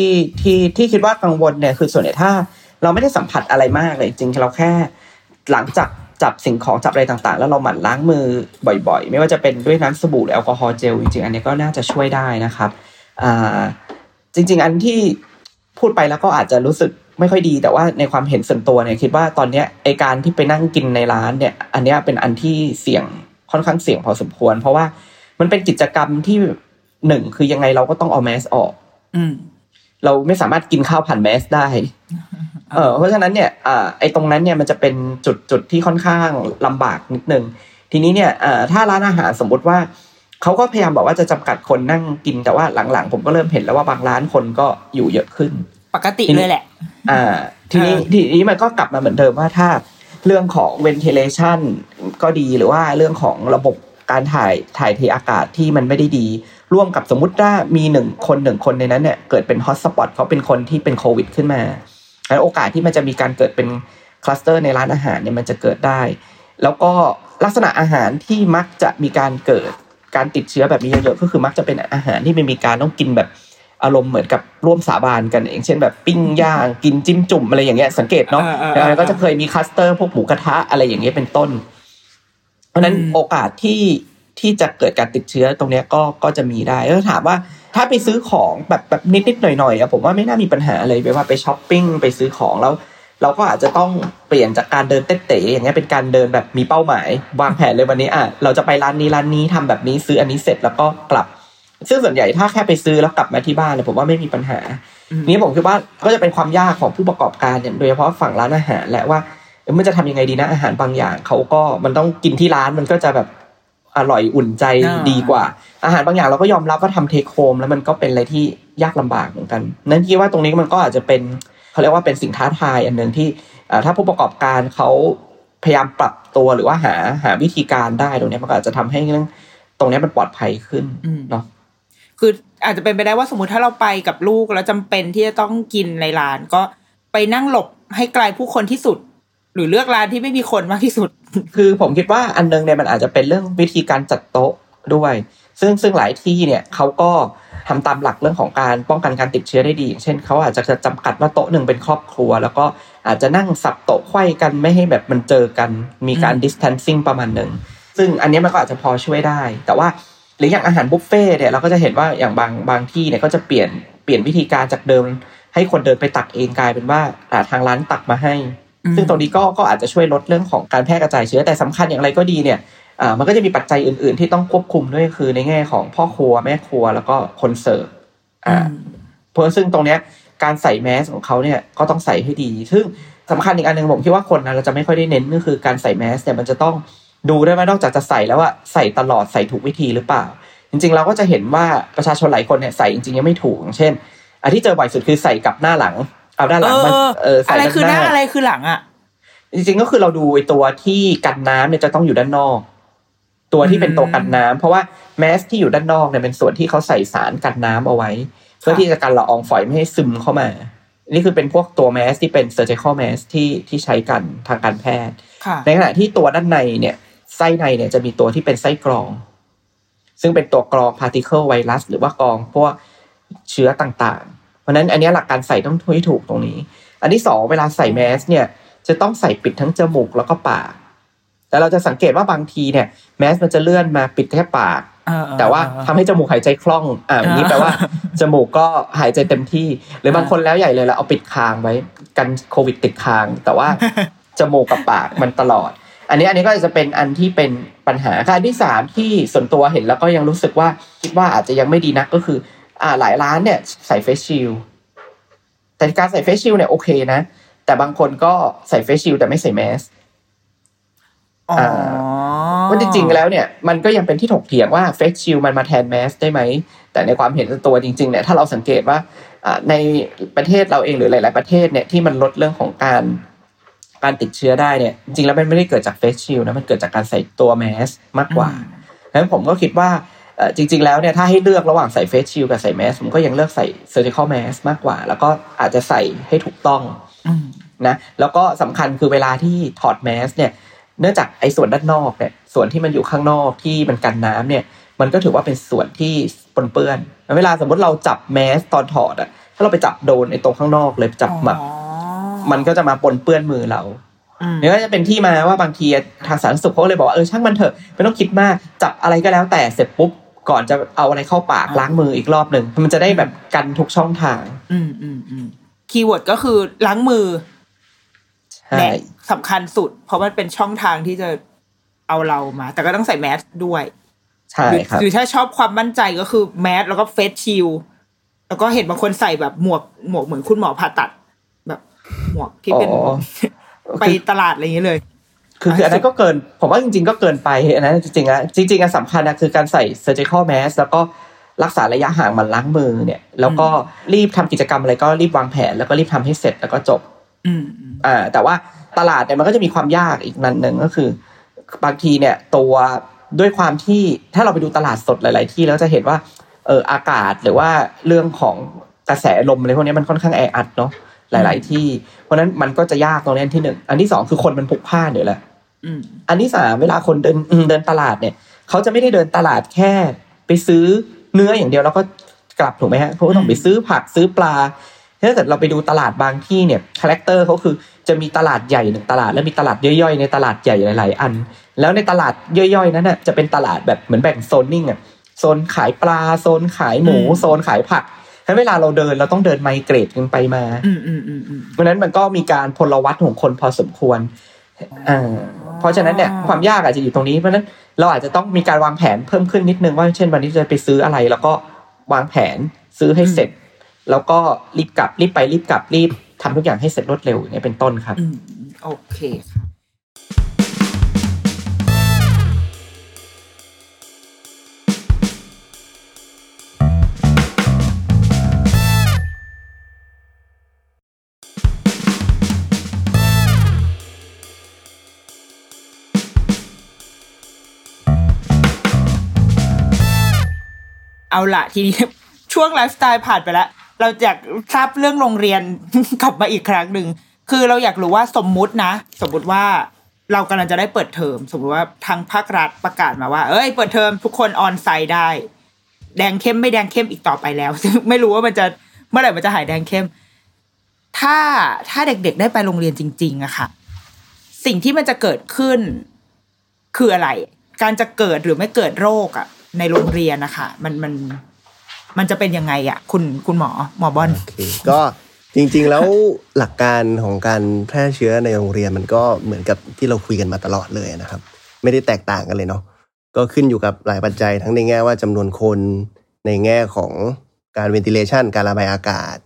Speaker 3: ที่ที่คิดว่ากังวลเนี่ยคือส่วนใหญ่ถ้า เราไม่ได้สัมผัสอะไรมากเลย จริงเราแค่หลังจากจับสิ่งของจับอะไรต่างๆ แล้วเราหมั่นล้างมือบ่อยๆ ไม่ว่าจะเป็นด้วยน้ำสบู่หรือแอลกอฮอล์เจลจริงๆอันนี้ก็น่าจะช่วยได้นะครับอ่าจริง ๆ อันที่พูดไปแล้วก็อาจจะรู้สึก ไม่ค่อยดี แต่ว่าในความเห็นส่วนตัวเนี่ยคิดว่าตอนเนี้ยไอการที่ไปนั่งกินในร้านเนี่ย อันเนี้ยเป็นอันที่เสี่ยงค่อนข้างเสี่ยงพอสมควร เพราะว่ามันเป็นกิจกรรมที่หนึ่งคือยังไงเราก็ต้องเอาแมสออก
Speaker 1: อืม
Speaker 3: เราไม่สามารถกินข้าวผ่านแมสได้ เออเพราะฉะนั้นเนี่ยอ่าไอ้ตรงนั้นเนี่ยมันจะเป็นจุดจุดที่ค่อนข้างลำบากนิดนึง ทีนี้เนี่ยอ่าถ้าร้านอาหารสมมุติว่าเขาก็พยายามบอกว่าจะจำกัดคนนั่งกินแต่ว่าหลังๆ ผมก็เริ่มเห็นแล้วว่าบางร้านคนก็อยู่เยอะขึ้น
Speaker 1: ปกติเลยแหละ
Speaker 3: อ่า ทีนี้
Speaker 1: เออ
Speaker 3: ทีนี้มันก็กลับมาเหมือนเดิมว่าถ้าเรื่องของ ventilation ก็ดีหรือว่าเรื่องของระบบการถ่ายถ่ายเทอากาศที่มันไม่ได้ดี ร่วมกับสมมุติว่ามีหนึ่งคนหนึ่งคนในนั้นเนี่ยเกิดเป็นฮอตสปอตเขาเป็นคนที่เป็นโควิดขึ้นมาแล้วโอกาสที่มันจะมีการเกิดเป็นคลัสเตอร์ในร้านอาหารเนี่ยมันจะเกิดได้ แล้วก็ลักษณะอาหารที่มักจะมีการเกิดการติดเชื้อแบบนี้เยอะๆก็คือมักจะเป็นอาหารที่ไม่มีการต้องกินแบบ อารมณ์เหมือนกับร่วมสาบานกันอย่างเช่นแบบปิ้งย่างกินจิ้มจุ่มอะไรอย่างเงี้ยสังเกตเนาะ
Speaker 1: อ่าอ่าอ่า
Speaker 3: แล้วก็จะเคยมีคลัสเตอร์พวกหมูกระทะอะไรอย่างเงี้ยเป็นต้น เพราะฉะนั้น
Speaker 1: อืม
Speaker 3: โอกาสที่ที่จะเกิดการติดเชื้อตรงเนี้ยก็ก็จะมีได้แล้วถามว่าถ้าไปซื้อของแบบแบบนิดๆหน่อยๆอะผมว่าไม่น่ามีปัญหาอะไรไปว่าไปช้อปปิ้งไปซื้อของแล้ว เราก็อาจจะต้องเปลี่ยนจากการเดินเต้ๆอย่างเงี้ยเป็นการเดินแบบมีเป้าหมายวางแผนเลยวันนี้อะเราจะไปร้านนี้ร้านนี้ทำแบบนี้ซื้ออันนี้เสร็จแล้วก็กลับ ซึ่งส่วนใหญ่ถ้าแค่ไปซื้อแล้วกลับมาที่บ้านเนี่ยผมว่าไม่มีปัญหา นี้ผมคิดว่าก็จะเป็นความยากของผู้ประกอบการเนี่ยโดยเฉพาะฝั่งร้านอาหารแหละว่าเอ้ยมันจะทำยังไงดีนะอาหารบางอย่างเขาก็มันต้องกินที่ร้านมันก็จะแบบอร่อยอุ่นใจ
Speaker 1: อ่า
Speaker 3: ดีกว่า อาหารบางอย่างเราก็ยอมรับว่าทำเทคโฮมแล้วมันก็เป็นอะไรที่ยากลำบากเหมือนกัน นั้นคิดว่าตรงนี้มันก็อาจจะเป็นเขาเรียกว่าเป็นสิ่งท้าทายอันหนึ่งที่อ่าถ้าผู้ประกอบการเขาพยายามปรับตัวหรือว่าหาหาวิธีการได้ตรงเนี้ยมันก็อาจจะทำให้เรื่องตรงเนี้ยมันปลอดภัยขึ้นเนาะ
Speaker 1: คืออาจจะเป็นไปได้ว่าสมมติถ้าเราไปกับลูกแล้วจำเป็นที่จะต้องกินในร้านก็ไปนั่งหลบให้ไกลผู้คนที่สุด หรือเลือกร้านที่ไม่มีคนมากที่สุด
Speaker 3: คือผมคิดว่าอันนึงเนี่ยมันอาจจะเป็นเรื่องวิธีการจัดโต๊ะด้วย ซึ่งซึ่งหลายที่เนี่ยเขาก็ทำตามหลักเรื่องของการป้องกันการติดเชื้อได้ดี เช่นเขาอาจจะจำกัดว่าโต๊ะหนึ่งเป็นครอบครัว แล้วก็อาจจะนั่งสับโต๊ะไขว้กันไม่ให้แบบมันเจอกัน มีการ distancing ประมาณหนึ่งซึ่งอันนี้มันก็อาจจะพอช่วยได้ แต่ว่า หรืออย่างอาหารบุฟเฟ่ต์เนี่ยเราก็จะเห็นว่าอย่างบางบางที่เนี่ยก็จะเปลี่ยนเปลี่ยนวิธีการจากเดิม ให้คนเดินไปตักเองกลายเป็นว่าอ่าทางร้านตักมาให้
Speaker 1: อืม
Speaker 3: ซึ่งตรงนี้ก็ก็อาจจะช่วยลดเรื่องของการแพร่กระจายเชื้อแต่สำคัญอย่างไรก็ดีเนี่ยอ่ามันก็จะมีปัจจัยอื่น ๆ ที่ต้องควบคุมด้วยคือในแง่ของพ่อครัวแม่ครัวแล้วก็คนเสิร์ฟอ่าเพราะซึ่งตรงเนี้ยการใส่แมสของเขาเนี่ยก็ต้องใส่ให้ดี ซึ่งสำคัญอีกอันหนึ่งผมคิดว่าคนนะเราจะไม่ค่อยได้เน้นก็คือการใส่แมสเนี่ยมันจะต้อง ดูด้วยว่านอกจากจะใส่แล้วว่าใส่ตลอดใส่ถูกวิธีหรือเปล่า จริง ๆ เราก็จะเห็นว่าประชาชนหลายคนเนี่ยใส่จริงๆยังไม่ถูกอย่างเช่นอันที่เจอบ่อยสุดคือใส่กับหน้าหลัง เอาด้านหลังมันเออใส่
Speaker 1: อะไร
Speaker 3: ด้าน
Speaker 1: คือห
Speaker 3: ห
Speaker 1: น้า
Speaker 3: น้า
Speaker 1: อะไรคือหลังอะ
Speaker 3: จริงๆก็คือเราดูไอ้ตัวที่กันน้ำเนี่ยจะต้องอยู่ด้านนอก ตัวที่เป็นตัวกันน้ำเพราะว่าแมสที่อยู่ด้านนอกเนี่ยเป็นส่วนที่เขาใส่สารกันน้ำเอาไว้ เพื่อที่จะกันละอองฝอยไม่ให้ซึมเข้ามา นี่คือเป็นพวกตัวแมสที่เป็น surgical mask ที่ที่ใช้กันทางการแพทย์
Speaker 1: ค่ะ
Speaker 3: ในขณะที่ตัวด้านในเนี่ย ไส้ในเนี่ยจะมีตัวที่เป็นไส้กรอง ซึ่งเป็นตัวกรอง particle ไวรัสหรือว่ากรองพวกเชื้อต่างๆ เพราะฉะนั้นอันเนี้ยหลักการใส่ต้องให้ถูกตรงนี้ อันที่สองเวลาใส่แมสเนี่ยจะต้องใส่ปิดทั้งจมูกแล้วก็ปาก แต่เราจะสังเกตว่าบางทีเนี่ยแมสมันจะเลื่อนมาปิดแค่ปาก
Speaker 1: เออเออ
Speaker 3: แต่ว่าทำให้จมูกหายใจคล่อง อ่าอย่างนี้แปลว่าจมูกก็หายใจเต็มที่ หรือบางคนแล้วใหญ่เลยแล้วเอาปิดคางไว้กันโควิดติดคาง แต่ว่าจมูกกับปากมันตลอด อันนี้อันนี้ก็จะเป็นอันที่เป็นปัญหาค่ะอันที่สามที่ส่วนตัวเห็นแล้วก็ยังรู้สึกว่าคิดว่าอาจจะยังไม่ดีนักก็คือ อ่าหลายร้านเนี่ยใส่เฟซชิลแต่การใส่ face shield เนี่ยโอเคนะ แต่บางคนก็ใส่ face shield แต่ไม่ใส่แมส
Speaker 1: อ๋อ
Speaker 3: ว่าจริงๆแล้วเนี่ยมันก็ยังเป็นที่ถกเถียงว่า face shield มันมาแทนแมสได้ไหม แต่ในความเห็นส่วนตัวจริงๆเนี่ยถ้าเราสังเกตว่าอ่าในประเทศเราเองหรือหลาย ๆประเทศเนี่ยที่มันลดเรื่องของการ การติดเชื้อได้เนี่ยจริงๆแล้วมันไม่ได้เกิดจาก face shield นะมันเกิดจากการใส่ตัวแมสมากกว่าดังนั้นผมก็คิดว่าเอ่อจริง ๆ แล้วเนี่ยถ้าให้เลือกระหว่างใส่ face shield กับใส่แมสผมก็ยังเลือกใส่ surgical mask มากกว่า แล้วก็อาจจะใส่ให้ถูกต้อง
Speaker 1: อืม
Speaker 3: นะแล้วก็สำคัญคือเวลาที่ถอดแมสเนี่ยเนื่องจากไอ้ส่วนด้านนอกเนี่ยส่วนที่มันอยู่ข้างนอกที่มันกันน้ำเนี่ยมันก็ถือว่าเป็นส่วนที่ปนเปื้อนแล้วเวลาสมมติเราจับแมสตอนถอดอะถ้าเราไปจับโดนไอ้ตรงข้างนอกเลยจับหมัก
Speaker 1: อ๋อ
Speaker 3: มันก็จะมาปนเปื้อนมือเรา
Speaker 1: อืม
Speaker 3: เนี่ยก็จะเป็นที่มาว่าบางทีทางสาธารณสุขเขาก็เลยบอกว่าเออช่างมันเถอะไม่ต้องคิดมากจับอะไรก็แล้วแต่เสร็จปุ๊บก่อนจะเอาอะไรเข้าปากล้างมืออีกรอบหนึ่งมันจะได้แบบกันทุกช่องทาง
Speaker 1: อืมอืมอืม keyword ก็คือล้างมือ
Speaker 3: ใช่
Speaker 1: แหละสำคัญสุด เพราะมันเป็นช่องทางที่จะเอาเรามา แต่ก็ต้องใส่แมสด้วย
Speaker 3: ใช่
Speaker 1: หรือ
Speaker 3: ครับ
Speaker 1: หรือถ้าชอบความมั่นใจก็คือแมสแล้วก็ face shield แล้วก็เห็นบางคนใส่แบบหมวกหมวกเหมือนคุณหมอผ่าตัดแบบ หมวกที่เป็น
Speaker 3: อ๋อ
Speaker 1: ไปตลาดอะไรอย่างเงี้ยเลย
Speaker 3: คือคืออันนั้นก็เกิน ผมว่าจริง ๆ ก็เกินไปอันนั้นจริงๆอะจริงๆอันสำคัญนะคือการใส่ surgical mask แล้วก็รักษาระยะห่างหมันล้างมือเนี่ย แล้วก็รีบทำกิจกรรมอะไรก็รีบวางแผน แล้วก็รีบทำให้เสร็จแล้วก็จบ
Speaker 1: อืมอืม
Speaker 3: อ่าแต่ว่าตลาดเนี่ยมันก็จะมีความยากอีกนันหนึ่งก็คือ บางทีเนี่ย ตัวด้วยความที่ถ้าเราไปดูตลาดสดหลาย ๆ ที่แล้วจะเห็นว่าเอออากาศหรือว่าเรื่องของกระแสลมอะไรพวกนี้มันค่อนข้างแออัดเนาะ หลาย ๆ ที่ เพราะฉะนั้นมันก็จะยากตรงนี้อันที่หนึ่งอันที่สองคือคนมันพลุกพล่านอยู่แล้ว
Speaker 1: อืม
Speaker 3: อันที่สามเวลาคนเดินอืมเดินตลาดเนี่ยเขาจะไม่ได้เดินตลาดแค่ ไปซื้อเนื้ออย่างเดียวแล้วก็กลับถูกไหมฮะเขาก็ต้องไปซื้อผักซื้อปลาถ้าเกิดเราไปดูตลาดบางที่เนี่ย character เขาคือจะมีตลาดใหญ่หนึ่งตลาดแล้วมีตลาดย่อยๆในตลาดใหญ่หลายๆอัน แล้วในตลาดย่อยๆนั้นน่ะจะเป็นตลาดแบบเหมือนแบ่งโซนนิ่งอะโซนขายปลาโซนขายหมู
Speaker 1: อืม
Speaker 3: โซนขายผักฉะ นั้นเวลาเราเดินเราต้องเดิน migrate กันไปมา
Speaker 1: อืมอืมอืมอืม
Speaker 3: เพราะฉะนั้นมันก็มีการพลวัตของคนพอสมควรอ่าเพราะฉะนั้นเนี่ยความยากอาจจะอยู่ตรงนี้เพราะฉะนั้นเราอาจจะต้องมีการวางแผนเพิ่มขึ้นนิดนึงว่าเช่นวันนี้จะไปซื้ออะไร แล้วก็วางแผนซื้อให้เสร็จ แล้วก็รีบกลับรีบไปรีบกลับรีบทำทุกอย่างให้เสร็จรวดเร็วอย่างเงี้ยเป็นต้นครับ
Speaker 1: อืมโอเคค่ะ เอาละทีนี้ช่วงไลฟ์สไตล์ผ่านไปแล้ว เราอยากทราบเรื่องโรงเรียนกลับมาอีกครั้งหนึ่ง คือเราอยากรู้ว่าสมมุตินะ สมมุติว่าเรากำลังจะได้เปิดเทอม สมมติว่าทางภาครัฐประกาศมาว่า เอ้ย เปิดเทอมทุกคนออนไซต์ได้ แดงเข้มไม่แดงเข้มอีกต่อไปแล้วไม่รู้ว่ามันจะเมื่อไหร่มันจะหายแดงเข้ม ถ้าถ้าเด็กๆได้ไปโรงเรียนจริง ๆอะค่ะ สิ่งที่มันจะเกิดขึ้นคืออะไร การจะเกิดหรือไม่เกิดโรคอะ ในโรงเรียนนะคะมันมันมันจะเป็นยังไงอะคุณคุณหมอหมอบอล
Speaker 2: ก็จริงๆแล้วหลักการของการแพร่เชื้อในโรงเรียนมันก็เหมือนกับที่เราคุยกันมาตลอดเลยนะครับ ไม่ได้แตกต่างกันเลยเนาะก็ขึ้นอยู่กับหลายปัจจัยทั้งในแง่ว่าจำนวนคนในแง่ของการเวนติเลชันการระบายอากาศ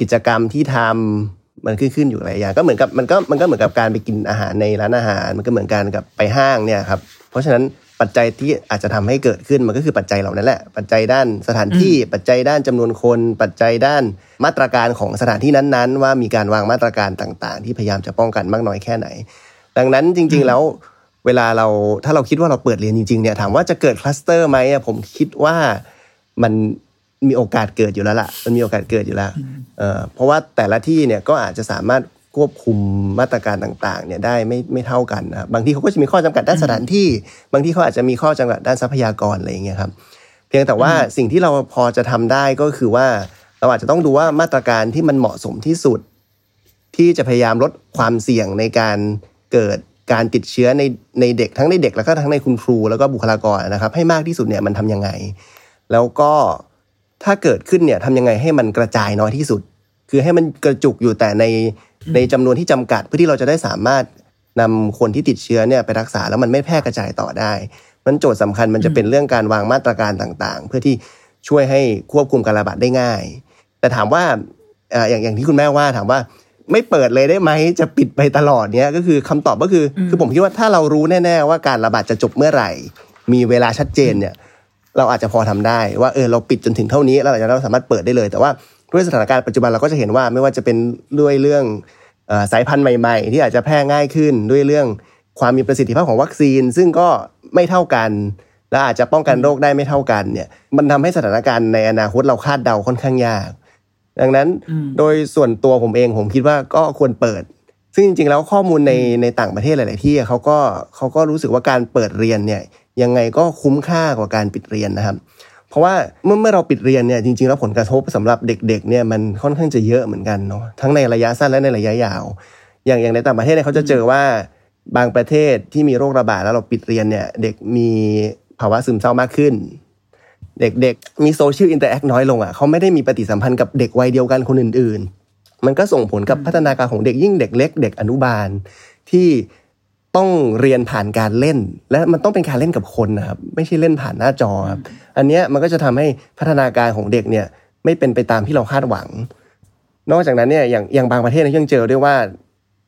Speaker 2: กิจกรรมที่ทำมันขึ้นขึ้นอยู่หลายอย่างก็เหมือนกับมันก็มันก็เหมือนกับการไปกินอาหารในร้านอาหาร มันก็เหมือนกันกับไปห้างเนี่ยครับ เพราะฉะนั้น ปัจจัยที่อาจจะทำให้เกิดขึ้นมันก็คือปัจจัยเหล่านั้นแหละ ปัจจัยด้านสถานที่ ปัจจัยด้านจำนวนคน ปัจจัยด้านมาตรการของสถานที่นั้นๆ ว่ามีการวางมาตรการต่างๆ ที่พยายามจะป้องกันมากน้อยแค่ไหน ดังนั้นจริง ๆแล้วเวลาเราถ้าเราคิดว่าเราเปิดเรียนจริงๆเนี่ยถามว่าจะเกิดคลัสเตอร์ไหมอะผมคิดว่ามันมีโอกาสเกิดอยู่แล้วล่ะ มันมีโอกาสเกิดอยู่แล้วเอ่อเพราะว่าแต่ละที่เนี่ยก็อาจจะสามารถ ควบคุมมาตรการต่างๆเนี่ยได้ไม่ไม่เท่ากันนะครับบางที่เขาก็จะมีข้อจำกัดด้านสถานที่ บางที่เขาอาจจะมีข้อจำกัดด้านทรัพยากรอะไรอย่างเงี้ยครับเพียงแต่ว่าสิ่งที่เราพอจะทำได้ก็คือว่าเราอาจจะต้องดูว่ามาตรการที่มันเหมาะสมที่สุด ที่จะพยายามลดความเสี่ยงในการเกิดการติดเชื้อในในเด็กทั้งในเด็กแล้วก็ทั้งในคุณครูแล้วก็บุคลากรนะครับ ให้มากที่สุดเนี่ยมันทำยังไง แล้วก็ถ้าเกิดขึ้นเนี่ยทำยังไงให้มันกระจายน้อยที่สุด คือให้มันกระจุกอยู่แต่ใน ในจำนวนที่จำกัดเพื่อที่เราจะได้สามารถนำคนที่ติดเชื้อเนี่ยไปรักษาแล้วมันไม่แพร่กระจายต่อได้ มันโจทย์สำคัญมันจะเป็นเรื่องการวางมาตรการต่างๆ เพื่อที่ช่วยให้ควบคุมการระบาดได้ง่าย แต่ถามว่าเอ่ออย่างอย่างที่คุณแม่ว่าถามว่าไม่เปิดเลยได้ไหมจะปิดไปตลอดเนี้ยก็คือคำตอบก็คืออคือผมคิดว่าถ้าเรารู้แน่ๆว่าการระบาดจะจบเมื่อไหร่ มีเวลาชัดเจนเนี่ย เราอาจจะพอทำได้ว่าเออเราปิดจนถึงเท่านี้แล้วเราจะเราสามารถเปิดได้เลย แต่ว่า ด้วยสถานการณ์ปัจจุบันเราก็จะเห็นว่าไม่ว่าจะเป็นด้วยเรื่องเอ่อสายพันธุ์ใหม่ๆ ที่อาจจะแพร่ง่ายขึ้นด้วยเรื่องความมีประสิทธิภาพของวัคซีน ซึ่งก็ไม่เท่ากัน และอาจจะป้องกันโรคได้ไม่เท่ากันเนี่ยมันทำให้สถานการณ์ในอนาคตเราคาดเดาค่อนข้างยาก ดังนั้นโดยส่วนตัวผมเองผมคิดว่าก็ควรเปิด ซึ่งจริงๆแล้วข้อมูลในในต่างประเทศหลาย ๆ ที่เขาก็เขาก็รู้สึกว่าการเปิดเรียนเนี่ยยังไงก็คุ้มค่ากว่าการปิดเรียนนะครับเพ ราะว่าเมื่อเมื่อเราปิดเรียนเนี่ยจริงๆแล้วผลกระทบสำหรับเด็กๆเนี่ยมันค่อนข้างจะเยอะเหมือนกันเนาะทั้งในระยะสั้นและในระยะยาว อย่างอย่างในต่างประเทศเนี่ยเขาจะเจอว่าบางประเทศที่มีโรคระบาดแล้วเราปิดเรียนเนี่ยเด็กมีภาวะซึมเศร้ามากขึ้น เด็กๆมี social interact น้อยลงอะเขาไม่ได้มีปฏิสัมพันธ์กับเด็กวัยเดียวกันคนอื่นๆ มันก็ส่งผลกับพัฒนาการของเด็กยิ่งเด็กเล็ก เด็กอนุบาลที่ต้องเรียนผ่านการเล่น และมันต้องเป็นการเล่นกับคนนะครับไม่ใช่เล่นผ่านหน้าจอครับ อันเนี้ยมันก็จะทำให้พัฒนาการของเด็กเนี่ยไม่เป็นไปตามที่เราคาดหวัง นอกจากนั้นเนี่ยอย่างอย่างบางประเทศเนี่ยยังเจอด้วยว่า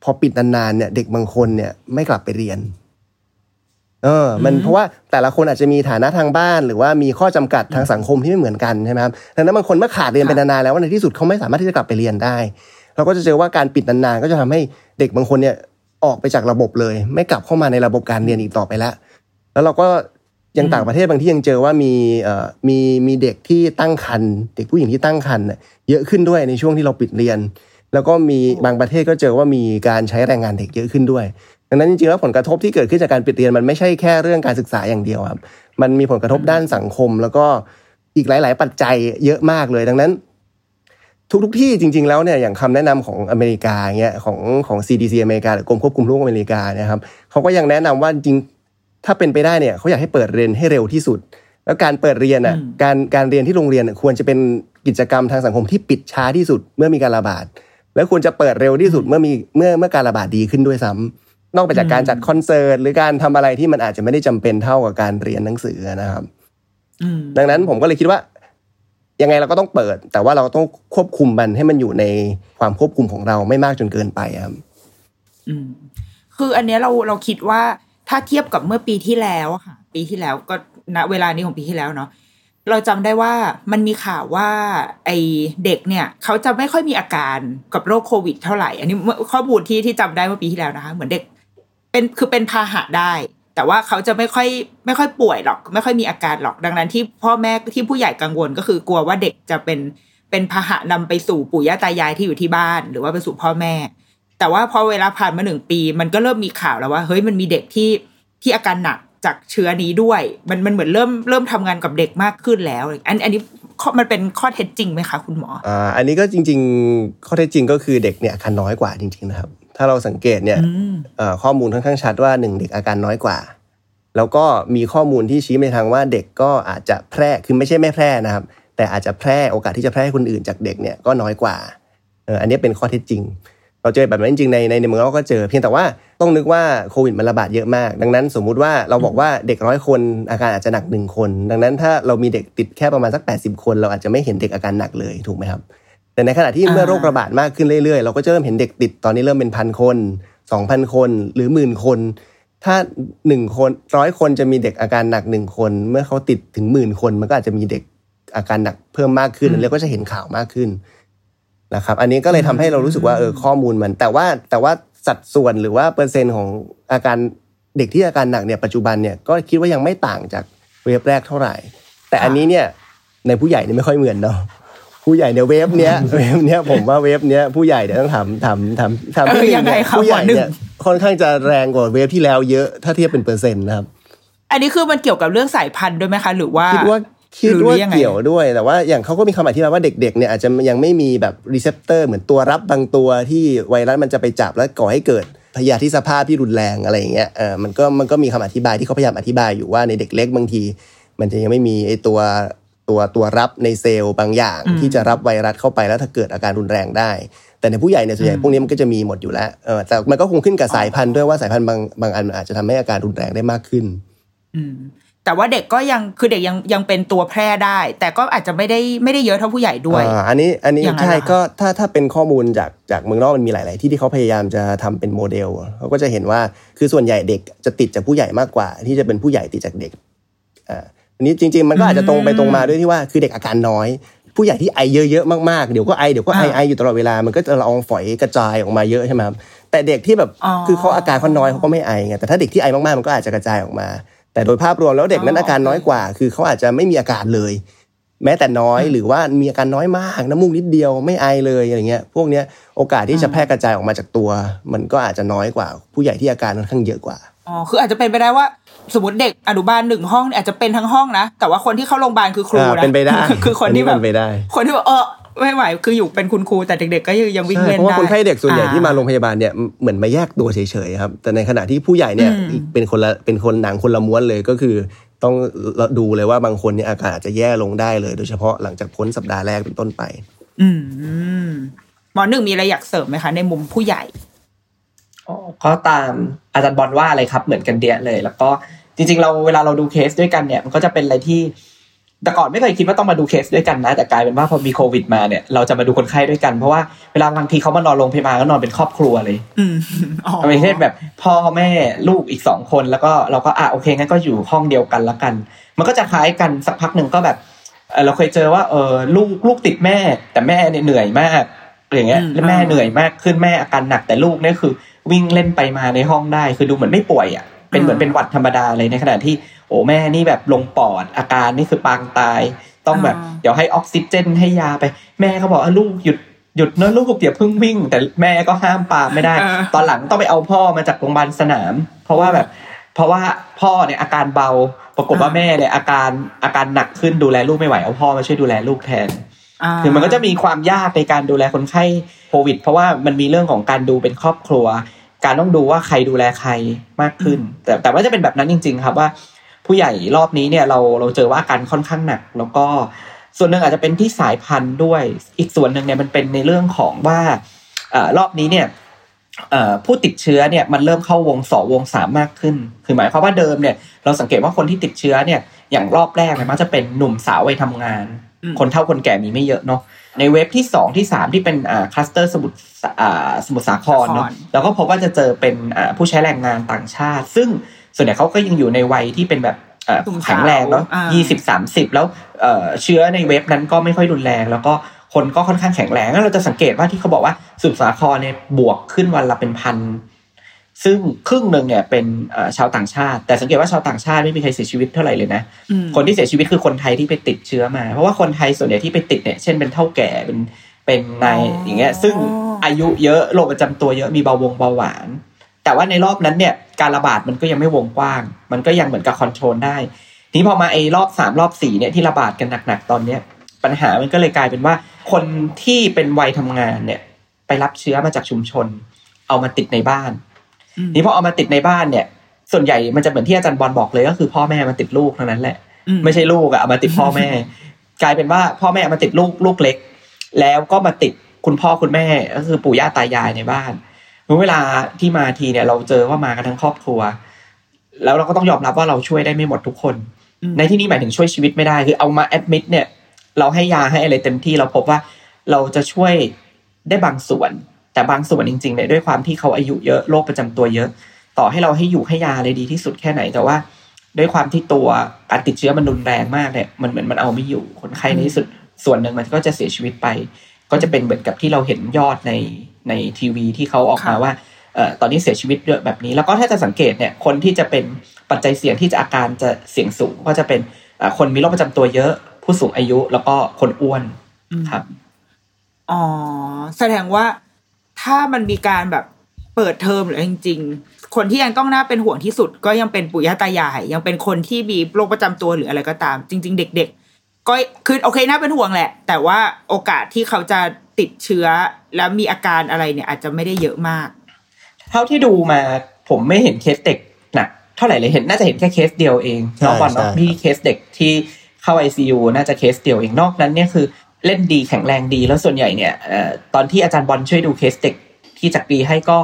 Speaker 2: พอปิดนานๆเนี่ยเด็กบางคนเนี่ยไม่กลับไปเรียนเออ มันเพราะว่าแต่ละคนอาจจะมีฐานะทางบ้าน หรือว่ามีข้อจำกัดทางสังคมที่ไม่เหมือนกันใช่ไหมครับดังนั้นบางคนเมื่อขาดเรียนไปนานๆแล้วในที่สุดเขาไม่สามารถที่จะกลับไปเรียนได้ เราก็จะเจอว่าการปิดนานๆก็จะทำให้เด็กบางคนเนี่ยออกไปจากระบบเลย ไม่กลับเข้ามาในระบบการเรียนอีกต่อไปแล้ว แล้วเราก็ ยังต่างประเทศบางที่ยังเจอว่ามีเอ่อมีมีเด็กที่ตั้งครรภ์เด็กผู้หญิงที่ตั้งครรภ์น่ะเยอะขึ้นด้วยในช่วงที่เราปิดเรียน แล้วก็มีบางประเทศก็เจอว่ามีการใช้แรงงานเด็กเยอะขึ้นด้วย ดังนั้นจริงๆแล้วผลกระทบที่เกิดขึ้นจากการปิดเรียนมันไม่ใช่แค่เรื่องการศึกษาอย่างเดียวครับมันมีผลกระทบด้านสังคม แล้วก็อีกหลาย ๆ ปัจจัยเยอะมากเลย ดังนั้น ทุกทุกๆที่จริง ๆ แล้วเนี่ยอย่างคำแนะนำของอเมริกาเงี้ยของของ CDC อเมริกาหรือกรมควบคุมโรคอเมริกาเนี่ยครับเขาก็ยังแนะนำว่าจริง ถ้าเป็นไปได้เนี่ยเขาอยากให้เปิดเรียนให้เร็วที่สุด แล้วการเปิดเรียนอะ
Speaker 1: อืม
Speaker 2: การการเรียนที่โรงเรียนน่ะควรจะเป็นกิจกรรมทางสังคมที่ปิดช้าที่สุดเมื่อมีการระบาด แล้วควรจะเปิดเร็วที่สุดเมื่อมีเมื่อเมื่อการระบาดดีขึ้นด้วยซ้ำนอกไปจากการจัดคอนเสิร์ตหรือการทำอะไรที่มันอาจจะไม่ได้จำเป็นเท่ากับการเรียนหนังสือนะครับ
Speaker 1: อืม
Speaker 2: ดังนั้นผมก็เลยคิดว่า ยังไงเราก็ต้องเปิด แต่ว่าเราต้องควบคุมมันให้มันอยู่ในความควบคุมของเราไม่มากจนเกินไปครับ
Speaker 1: อืมคืออันเนี้ยเราเราคิดว่า ถ้าเทียบกับเมื่อปีที่แล้วค่ะ ปีที่แล้วก็ณเวลานี้ของปีที่แล้วเนาะเราจำได้ว่ามันมีข่าวว่าไอเด็กเนี่ย เขาจะไม่ค่อยมีอาการกับโรคโควิด เท่าไหร่ อันนี้ข้อมูลที่ที่จำได้เมื่อปีที่แล้วนะคะ เหมือนเด็กเป็นคือเป็นพาหะได้ แต่ว่าเขาจะไม่ค่อยไม่ค่อยป่วยหรอก ไม่ค่อยมีอาการหรอกดังนั้น ที่พ่อแม่ที่ผู้ใหญ่กังวลก็คือกลัวว่าเด็กจะเป็นเป็นพาหะนำไปสู่ปู่ย่าตายายที่อยู่ที่บ้าน หรือว่าไปสู่พ่อแม่ แต่ว่าพอเวลาผ่านมาหนึ่งปี มันก็เริ่มมีข่าวแล้วว่าเฮ้ยมันมีเด็กที่ที่อาการหนักจากเชื้อนี้ด้วย มันมันเหมือนเริ่มเริ่มทำงานกับเด็กมากขึ้นแล้ว อันอันนี้ข้อมันเป็นข้อเท็จจริงไหมคะคุณหมอ
Speaker 2: อ่าอันนี้ก็จริง ๆ ข้อเท็จจริงก็คือเด็กเนี่ยอาการน้อยกว่าจริง ๆ นะครับ ถ้าเราสังเกตเนี่ย
Speaker 1: อืม
Speaker 2: เอ่อข้อมูลค่อนข้างชัดว่าหนึ่งเด็กอาการน้อยกว่า แล้วก็มีข้อมูลที่ชี้ไปทางว่าเด็กก็อาจจะแพร่คือไม่ใช่ไม่แพร่นะครับ แต่อาจจะแพร่โอกาสที่จะแพร่ให้คนอื่นจากเด็กเนี่ยก็น้อยกว่าเอออันนี้เป็นข้อเท็จจริง เราเจอแบบนั้นจริงๆในในในเมืองเราก็เจอ เพียงแต่ว่าต้องนึกว่าโควิดมันระบาดเยอะมาก ดังนั้นสมมุติว่าเราบอกว่าเด็กร้อยคนอาการอาจจะหนักหนึ่งคน ดังนั้นถ้าเรามีเด็กติดแค่ประมาณสัก 80 คน เราอาจจะไม่เห็นเด็กอาการหนักเลยถูกไหมครับ แต่ในขณะที่เมื่อโรคระบาดมากขึ้นเรื่อยๆ เราก็จะเริ่มเห็นเด็กติดตอนนี้เริ่มเป็นพันคนสองพันคนหรือหมื่นคน ถ้าหนึ่งคนร้อยคนจะมีเด็กอาการหนักหนึ่งคน เมื่อเขาติดถึงหมื่นคนมันก็อาจจะมีเด็กอาการหนักเพิ่มมากขึ้น
Speaker 1: อืม
Speaker 2: แล้วก็จะเห็นข่าวมากขึ้น นะครับอันนี้ก็เลยทำให้เรารู้สึกว่าเออข้อมูลมัน แต่ว่าแต่ว่าสัดส่วนหรือว่าเปอร์เซ็นต์ของอาการเด็กที่อาการหนักเนี่ยปัจจุบันเนี่ยก็คิดว่ายังไม่ต่างจากเวฟแรกเท่าไหร่ แต่อันนี้เนี่ยในผู้ใหญ่เนี่ยไม่ค่อยเหมือนเนาะผู้ใหญ่เนี่ย wave เนี้ย wave เนี้ยผมว่า wave เนี้ยผู้ใหญ่เนี่ยต้องทำทำทำทำ
Speaker 1: เออยังไงคะ
Speaker 2: ผู้ใหญ่
Speaker 1: หมอหนึ่ง
Speaker 2: เนี่ยค่อนข้างจะแรงกว่า wave ที่แล้วเยอะถ้าเทียบเป็นเปอร์เซ็นต์นะครับ
Speaker 1: อันนี้คือมันเกี่ยวกับเรื่องสายพันธุ์ด้วยไหมคะ หรือว่า
Speaker 2: คิดว่า คิด
Speaker 1: หรือ
Speaker 2: ว่า
Speaker 1: ยังไง
Speaker 2: เกี่ยวด้วยแต่ว่าอย่างเขาก็มีคำอธิบายว่าเด็ก ๆ เนี่ยอาจจะยังไม่มีแบบ receptor เหมือนตัวรับบางตัวที่ไวรัสมันจะไปจับแล้วก่อให้เกิดพยาธิสภาพที่รุนแรงอะไรอย่างเงี้ยเออมันก็มันก็มีคำอธิบายที่เขาพยายามอธิบายอยู่ว่าในเด็กเล็กบางที มันจะยังไม่มีไอตัวตัวตัวรับในเซลล์บางอย่าง
Speaker 1: อืม
Speaker 2: ที่จะรับไวรัสเข้าไปแล้วถ้าเกิดอาการรุนแรงได้ แต่ในผู้ใหญ่เนี่ยส่วนใหญ่
Speaker 1: อืม
Speaker 2: พวกนี้มันก็จะมีหมดอยู่แล้วเออแต่มันก็คงขึ้นกับสายพันธุ์ด้วยว่าสายพันธุ์บางบางอันมันอาจจะทำให้อาการรุนแรงได้มากขึ้น
Speaker 1: อืม แต่ว่าเด็กก็ยังคือเด็กยังยังเป็นตัวแพร่ได้ แต่ก็อาจจะไม่ได้ไม่ได้เยอะเท่าผู้ใหญ่ด้วย
Speaker 2: อ่าอันนี้อันนี้
Speaker 1: อย่างนั้น
Speaker 2: ใช่
Speaker 1: เหรอคะ
Speaker 2: ก็ถ้าถ้าเป็นข้อมูลจากจากเมืองนอกมันมีหลาย ๆ ที่ที่เขาพยายามจะทำเป็นโมเดลเขาก็จะเห็นว่าคือส่วนใหญ่เด็กจะติดจากผู้ใหญ่มากกว่า ที่จะเป็นผู้ใหญ่ติดจากเด็กอ่าอันนี้จริง ๆ มันก็อาจจะตรงไปตรงมาด้วยที่ว่าคือเด็กอาการน้อยผู้ใหญ่ที่ไอเยอะๆมากๆ เดี๋ยวก็ไอเดี๋ยวก็ไอ
Speaker 1: อ่า
Speaker 2: ไออยู่ตลอดเวลา มันก็จะละอองฝอยกระจายออกมาเยอะใช่ไหมครับแต่เด็กที่แบบ
Speaker 1: อ๋อ
Speaker 2: คือเขาอาการเขาน้อยเขาก็ไม่ไอไงแต่ถ้าเด็กที่ไอมากๆมันก็อาจจะกระจายออกมา แต่โดยภาพรวมแล้วเด็กนั้น
Speaker 1: อ๋อ
Speaker 2: อาการน้อยกว่า คือเขาอาจจะไม่มีอาการเลย แม้แต่น้อยหรือว่ามีอาการน้อยมากน้ำมูกนิดเดียวไม่ไอเลยอะไรเงี้ยพวกเนี้ยโอกาสที่จะแพร่กระจายออกมาจากตัว มันก็อาจจะน้อยกว่า ผู้ใหญ่ที่อาการค่อนข้างเยอะกว่า
Speaker 1: อ๋อคืออาจจะเป็นไปได้ว่าสมมติเด็กอนุบาลหนึ่งห้องเนี่ยอาจจะเป็นทั้งห้องนะแต่ว่าคนที่เข้าโรงพยาบาลคือครู
Speaker 2: อ่า
Speaker 1: นะ
Speaker 2: เป็นไปได้
Speaker 1: คือคนที่
Speaker 2: อันนี้
Speaker 1: แบบ
Speaker 2: เป็นไปได้
Speaker 1: คนที่แบบเออ ไม่ไหวคืออยู่เป็นคุณครูแต่เด็กๆก็ยังยังวิ่ง
Speaker 2: ใช่
Speaker 1: เล่น
Speaker 2: เพราะว่า
Speaker 1: ได้
Speaker 2: คนไข้เด็กส่วนใหญ่ที่มา
Speaker 1: อ่
Speaker 2: โรงพยาบาลเนี่ยเหมือนมาแยกตัวเฉยๆครับแต่ในขณะที่ผู้ใหญ่เนี่ย
Speaker 1: อืม
Speaker 2: เป็นคนละเป็นคนหนังคนละม้วนเลยก็คือ ต้องดูเลยว่าบางคนเนี่ยอาการอาจจะแย่ลงได้เลย โดยเฉพาะหลังจากพ้นสัปดาห์แรกเป็นต้นไป
Speaker 1: อืมหมอหนึ่งมีอะไรอยากเสริมไหมคะ ในมุมผู้ใหญ่
Speaker 3: อ๋อก็ตามอาจารย์บอลว่าเลยครับ เหมือนกันเดียเลย แล้วก็จริง ๆ เราเวลาเราดูเคสด้วยกันเนี่ยมันก็จะเป็นอะไรที่ แต่ก่อนไม่เคยคิดว่าต้องมาดูเคสด้วยกันนะ แต่กลายเป็นว่าพอมีโควิดมาเนี่ยเราจะมาดูคนไข้ด้วยกันเพราะว่าเวลาบางทีเขามานอนโรงพยาบาลก็นอนเป็นครอบครัวเลย
Speaker 1: อืมอ๋อ
Speaker 3: ไม่ใช่แบบพ่อแม่ลูกอีกสองคนแล้วก็เราก็อะโอเคงั้นก็อยู่ห้องเดียวกันละกัน มันก็จะคล้ายกันสักพักหนึ่งก็แบบเอ่อเราเคยเจอว่าเออลูกลูกติดแม่ แต่แม่เนี่ยเหนื่อยมากอย่างเงี้ยแล้วแม่เหนื่อยมากขึ้นแม่อาการหนักแต่ลูกเนี่ยคือ วิ่งเล่นไปมาในห้องได้คือดูเหมือนไม่ป่วยอะ เป็นเหมือนเป็นหวัดธรรมดาเลยในขณะที่ โอ้แม่นี่แบบลงปอดอาการนี่คือปางตาย ต้องแบบ
Speaker 1: อ่า
Speaker 3: เดี๋ยวให้ออกซิเจนให้ยาไป แม่เขาบอกว่าลูกหยุดหยุดเนอะลูกอย่าเพิ่งวิ่ง แต่แม่ก็ห้ามปรามไม่ได้
Speaker 1: เออ
Speaker 3: ตอนหลังต้องไปเอาพ่อมาจากโรงพยาบาลสนาม เพราะว่าแบบ เพราะว่าพ่อเนี่ยอาการเบาปรากฏว่าแม่เนี่ยอาการอาการหนักขึ้นดูแลลูกไม่ไหวเอาพ่อมาช่วยดูแลลูกแทนาคือมันก็จะมีความยากในการดูแลคนไข้โควิด เพราะว่ามันมีเรื่องของการดูเป็นครอบครัว การต้องดูว่าใครดูแลใครมากขึ้น แต่แต่ว่าจะเป็นแบบนั้นจริง ๆ ครับว่า ผู้ใหญ่รอบนี้เนี่ยเราเราเจอว่าอาการค่อนข้างหนัก แล้วก็ส่วนหนึ่งอาจจะเป็นที่สายพันธุ์ด้วย อีกส่วนหนึ่งเนี่ยมันเป็นในเรื่องของว่าเอ่อรอบนี้เนี่ยเอ่อผู้ติดเชื้อเนี่ยมันเริ่มเข้าวงสองวงสามมากขึ้น คือหมายความว่าเดิมเนี่ยเราสังเกตว่าคนที่ติดเชื้อเนี่ยอย่างรอบแรกเนี่ยมักจะเป็นหนุ่มสาววัยทำงาน
Speaker 1: อืม
Speaker 3: คนเฒ่าคนแก่มีไม่เยอะเนาะ ในเว็บที่สองที่สามที่เป็นอ่าคลัสเตอร์สมุทรสาอ่าสมุทรสาครเนาะ
Speaker 1: สาคร
Speaker 3: แล้วก็พบว่าจะเจอเป็นอ่าผู้ใช้แรงงานต่างชาติ ซึ่งส่วนใหญ่เขาก็ยังอยู่ในวัยที่เป็นแบบอ่า
Speaker 1: หนุ่มสาว
Speaker 3: แข็งแรงเนาะ
Speaker 1: อ่า
Speaker 3: ยี่สิบสามสิบแล้วเอ่อเชื้อในเว็บนั้นก็ไม่ค่อยรุนแรง แล้วก็คนก็ค่อนข้างแข็งแรงงั้นเราจะสังเกตว่าที่เขาบอกว่าสมุทรสาครเนี่ยบวกขึ้นวันละเป็นพัน ซึ่งครึ่งหนึ่งเนี่ยเป็นเอ่อชาวต่างชาติ แต่สังเกตว่าชาวต่างชาติไม่มีใครเสียชีวิตเท่าไหร่เลยนะ
Speaker 1: อืม
Speaker 3: คนที่เสียชีวิตคือคนไทยที่ไปติดเชื้อมา เพราะว่าคนไทยส่วนใหญ่ที่ไปติดเนี่ย เช่นเป็นเท่าแก่เป็นเป็นนาย
Speaker 1: อ๋ออ
Speaker 3: อย่างเงี้ย ซึ่งอายุเยอะโรคประจำตัวเยอะมีเบาหวงเบาหวาน แต่ว่าในรอบนั้นเนี่ยการระบาดมันก็ยังไม่วงกว้าง มันก็ยังเหมือนกับคอนโทรลได้ ทีนี้พอมาไอ้รอบสามรอบสี่เนี่ยที่ระบาดกันหนักๆตอนเนี้ยปัญหามันก็เลยกลายเป็นว่า คนที่เป็นวัยทำงานเนี่ย ไปรับเชื้อมาจากชุมชน เอามาติดในบ้าน
Speaker 1: อืม
Speaker 3: นี่พอเอามาติดในบ้านเนี่ย ส่วนใหญ่มันจะเหมือนที่อาจารย์บอลบอกเลยก็คือพ่อแม่มาติดลูกเท่านั้นแหละ
Speaker 1: อืม
Speaker 3: ไม่ใช่ลูกอะเอามาติดพ่อแม่ กลายเป็นว่าพ่อแม่เอามาติดลูกลูกเล็ก แล้วก็มาติดคุณพ่อคุณแม่ก็คือปู่ย่าตายายในบ้านเมื่อเวลาที่มาทีเนี่ย เราเจอว่ามากันทั้งครอบครัว แล้วเราก็ต้องยอมรับว่าเราช่วยได้ไม่หมดทุกคน
Speaker 1: อืม
Speaker 3: ในที่นี้หมายถึงช่วยชีวิตไม่ได้คือเอามาแอดมิดเนี่ย เราให้ยาให้อะไรเต็มที่เราพบว่าเราจะช่วยได้บางส่วน แต่บางส่วนจริงๆเนี่ยด้วยความที่เขาอายุเยอะโรคประจำตัวเยอะ ต่อให้เราให้อยู่ให้ยาอะไรดีที่สุดแค่ไหนแต่ว่า ด้วยความที่ตัวการติดเชื้อมันรุนแรงมากเนี่ยมันเหมือนมันเอาไม่อยู่คนไข้ในที่สุดส่วนหนึ่งมันก็จะเสียชีวิตไป ก็จะเป็นเหมือนกับที่เราเห็นยอดในในทีวีที่เขาออกมา
Speaker 1: ค่ะ
Speaker 3: ว่าเอ่อตอนนี้เสียชีวิตเยอะแบบนี้ แล้วก็ถ้าจะสังเกตเนี่ยคนที่จะเป็นปัจจัยเสี่ยงที่จะอาการจะเสี่ยงสูง ก็จะเป็นเอ่อคนมีโรคประจำตัวเยอะผู้สูงอายุแล้วก็คนอ้วนครับ
Speaker 1: อ๋อแสดงว่า ถ้ามันมีการแบบเปิดเทอมหรือจริง ๆ คนที่ยังต้องน่าเป็นห่วงที่สุด ก็ยังเป็นปู่ย่าตายาย ยังเป็นคนที่มีโรคประจำตัวหรืออะไรก็ตาม จริง ๆ เด็ก ๆ ก็คือโอเคน่าเป็นห่วงแหละ แต่ว่าโอกาสที่เขาจะติดเชื้อแล้วมีอาการอะไรเนี่ยอาจจะไม่ได้เยอะมาก
Speaker 3: เท่าที่ดูมาผมไม่เห็นเคสเด็กหนักเท่าไหร่เลยเห็นน่าจะเห็นแค่เคสเดียวเอง
Speaker 2: ใช่
Speaker 3: นอกวันเนาะ
Speaker 2: ใช่
Speaker 3: ที่เคสเด็กที่เข้า ICU น่าจะเคสเดียวเองนอกนั้นเนี่ยคือ เล่นดีแข็งแรงดีแล้วส่วนใหญ่เนี่ยเอ่อตอนที่อาจารย์บอลช่วยดูเคสเด็กที่จักรีให้ก็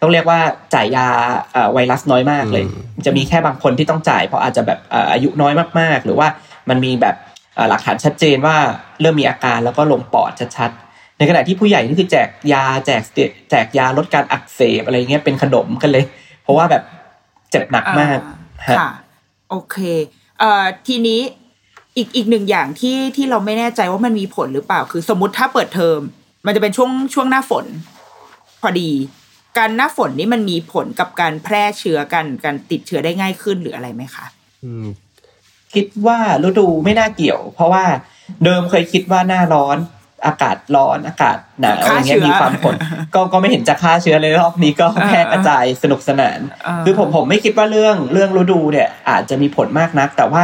Speaker 3: ต้องเรียกว่าจ่ายยาเอ่อไวรัสน้อยมากเลย จะมีแค่บางคนที่ต้องจ่ายเพราะอาจจะแบบเอ่ออายุน้อยมากๆ หรือว่ามันมีแบบเอ่อหลักฐานชัดเจนว่าเริ่มมีอาการแล้วก็ลงปอดชัดๆ ในขณะที่ผู้ใหญ่นี่คือแจกยาแจกสเตียแจกยาลดการอักเสบอะไรเงี้ยเป็นขนมกันเลย เพราะว่าแบบเจ็บหนักมาก
Speaker 1: อ่
Speaker 3: ฮะ
Speaker 1: ค่ะโอเคเอ่อทีนี้ อีกอีกหนึ่งอย่างที่ที่เราไม่แน่ใจว่ามันมีผลหรือเปล่า คือสมมติถ้าเปิดเทอม มันจะเป็นช่วงช่วงหน้าฝน พอดี การหน้าฝนนี่มันมีผลกับการแพร่เชื้อกันการติดเชื้อได้ง่ายขึ้นหรืออะไรไหมคะ
Speaker 2: อืม
Speaker 3: คิดว่าฤดูไม่น่าเกี่ยว เพราะว่าเดิมเคยคิดว่าหน้าร้อนอากาศร้อนอากาศหนาวอะไรเงี้ย
Speaker 1: ฆ่าเชื้อ
Speaker 3: มีความผลก็ก็ไม่เห็นจะฆ่าเชื้อเลยรอบนี้ก็แพร่กระจายสนุกสนาน
Speaker 1: อ่า
Speaker 3: คือผมผมไม่คิดว่าเรื่องเรื่องฤดูเนี่ย อาจจะมีผลมากนัก แต่ว่า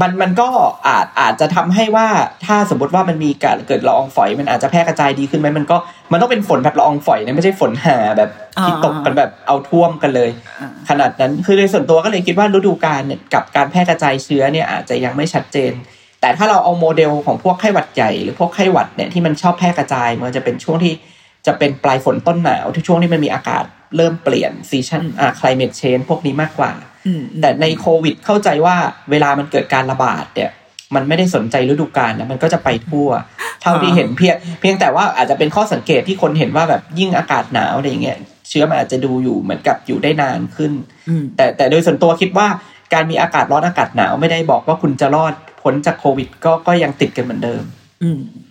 Speaker 3: มันมันก็อาจอาจจะทำให้ว่าถ้าสมมติว่ามันมีการเกิดละอองฝอย มันอาจจะแพร่กระจายดีขึ้นไหมมันก็มันต้องเป็นฝนแบบละอองฝอยนะไม่ใช่ฝนหาแบบที่ตกกันแบบเอาท่วมกันเลย
Speaker 1: อ่า
Speaker 3: ขนาดนั้นคือในส่วนตัวก็เลยคิดว่าฤดูกาลเนี่ยกับการแพร่กระจายเชื้อเนี่ยอาจจะยังไม่ชัดเจน แต่ถ้าเราเอาโมเดลของพวกไข้หวัดใหญ่หรือพวกไข้หวัดเนี่ยที่มันชอบแพร่กระจายมันจะเป็นช่วงที่จะเป็นปลายฝนต้นหนาวที่ช่วงที่มันมีอากาศ เริ่มเปลี่ยนซีชันอ่า climate change พวกนี้มากกว่า
Speaker 1: อืม
Speaker 3: แต่ในโควิดเข้าใจว่าเวลามันเกิดการระบาดเนี่ย มันไม่ได้สนใจฤดูกาลนะมันก็จะไปทั่ว เท่าที่เห็นเพียงเพียงแต่ว่าอาจจะเป็นข้อสังเกตที่คนเห็นว่าแบบยิ่งอากาศหนาวอะไรอย่างเงี้ยเชื้อมันอาจจะดูอยู่เหมือนกับอยู่ได้นานขึ้น
Speaker 1: อืม
Speaker 3: แต่แต่โดยส่วนตัวคิดว่าการมีอากาศร้อนอากาศหนาวไม่ได้บอกว่าคุณจะรอดพ้นจากโควิด ก็ก็ยังติดกันเหมือนเดิม
Speaker 1: อืมอืมห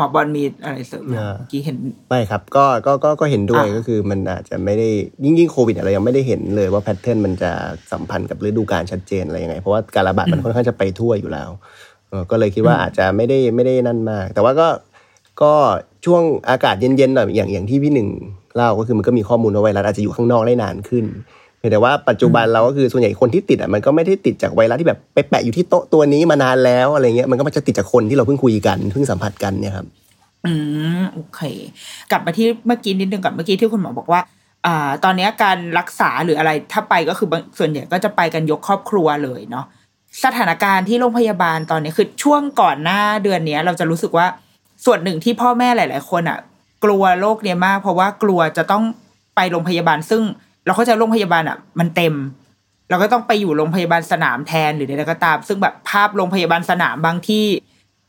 Speaker 1: มอบอลมีอะไรเสริมไหม
Speaker 2: อ่า
Speaker 1: เมื่อกี้เห็น
Speaker 2: ไม่ครับ ก็ก็ก็ก็เห็นด้วย
Speaker 1: อะ
Speaker 2: ก็คือมันอาจจะไม่ได้ยิ่งยิ่งโควิดอะไรยังไม่ได้เห็นเลยว่าแพทเทิร์นมันจะสัมพันธ์กับฤดูกาลชัดเจนอะไรยังไง เพราะว่าการระบาดมันค่อนข้างจะไปทั่วอยู่แล้วเออก็เลยคิดว่าอาจจะไม่ได้ไม่ได้นั่นมาก แต่ว่าก็ก็ช่วงอากาศเย็นๆหน่อยอย่างอย่างที่พี่หนึ่งเล่าก็คือมันก็มีข้อมูลว่าไวรัสอาจจะอยู่ข้างนอกได้นานขึ้น เพียงแต่ว่าปัจจุบันเราก็คือส่วนใหญ่คนที่ติดอะมันก็ไม่ได้ติดจากไวรัสที่แบบไปแปะอยู่ที่โต๊ะตัวนี้มานานแล้วอะไรเงี้ยมันก็มันจะติดจากคนที่เราเพิ่งคุยกันเพิ่งสัมผัสกันเนี่ยครับ
Speaker 1: อืมโอเค กลับมาที่เมื่อกี้นิดนึงกับเมื่อกี้ที่คุณหมอบอกว่าอ่าตอนนี้การรักษาหรืออะไรถ้าไปก็คือส่วนใหญ่ก็จะไปกันยกครอบครัวเลยเนาะสถานการณ์ที่โรงพยาบาลตอนนี้คือช่วงก่อนหน้าเดือนเนี้ยเราจะรู้สึกว่าส่วนหนึ่งที่พ่อแม่หลาย ๆ คนอะ กลัวโรคเนี้ยมาก เพราะว่ากลัวจะต้องไปโรงพยาบาลซึ่ง เราเข้าใจโรงพยาบาลอะ มันเต็ม เราก็ต้องไปอยู่โรงพยาบาลสนามแทนหรืออะไรก็ตาม ซึ่งแบบภาพโรงพยาบาลสนามบางที่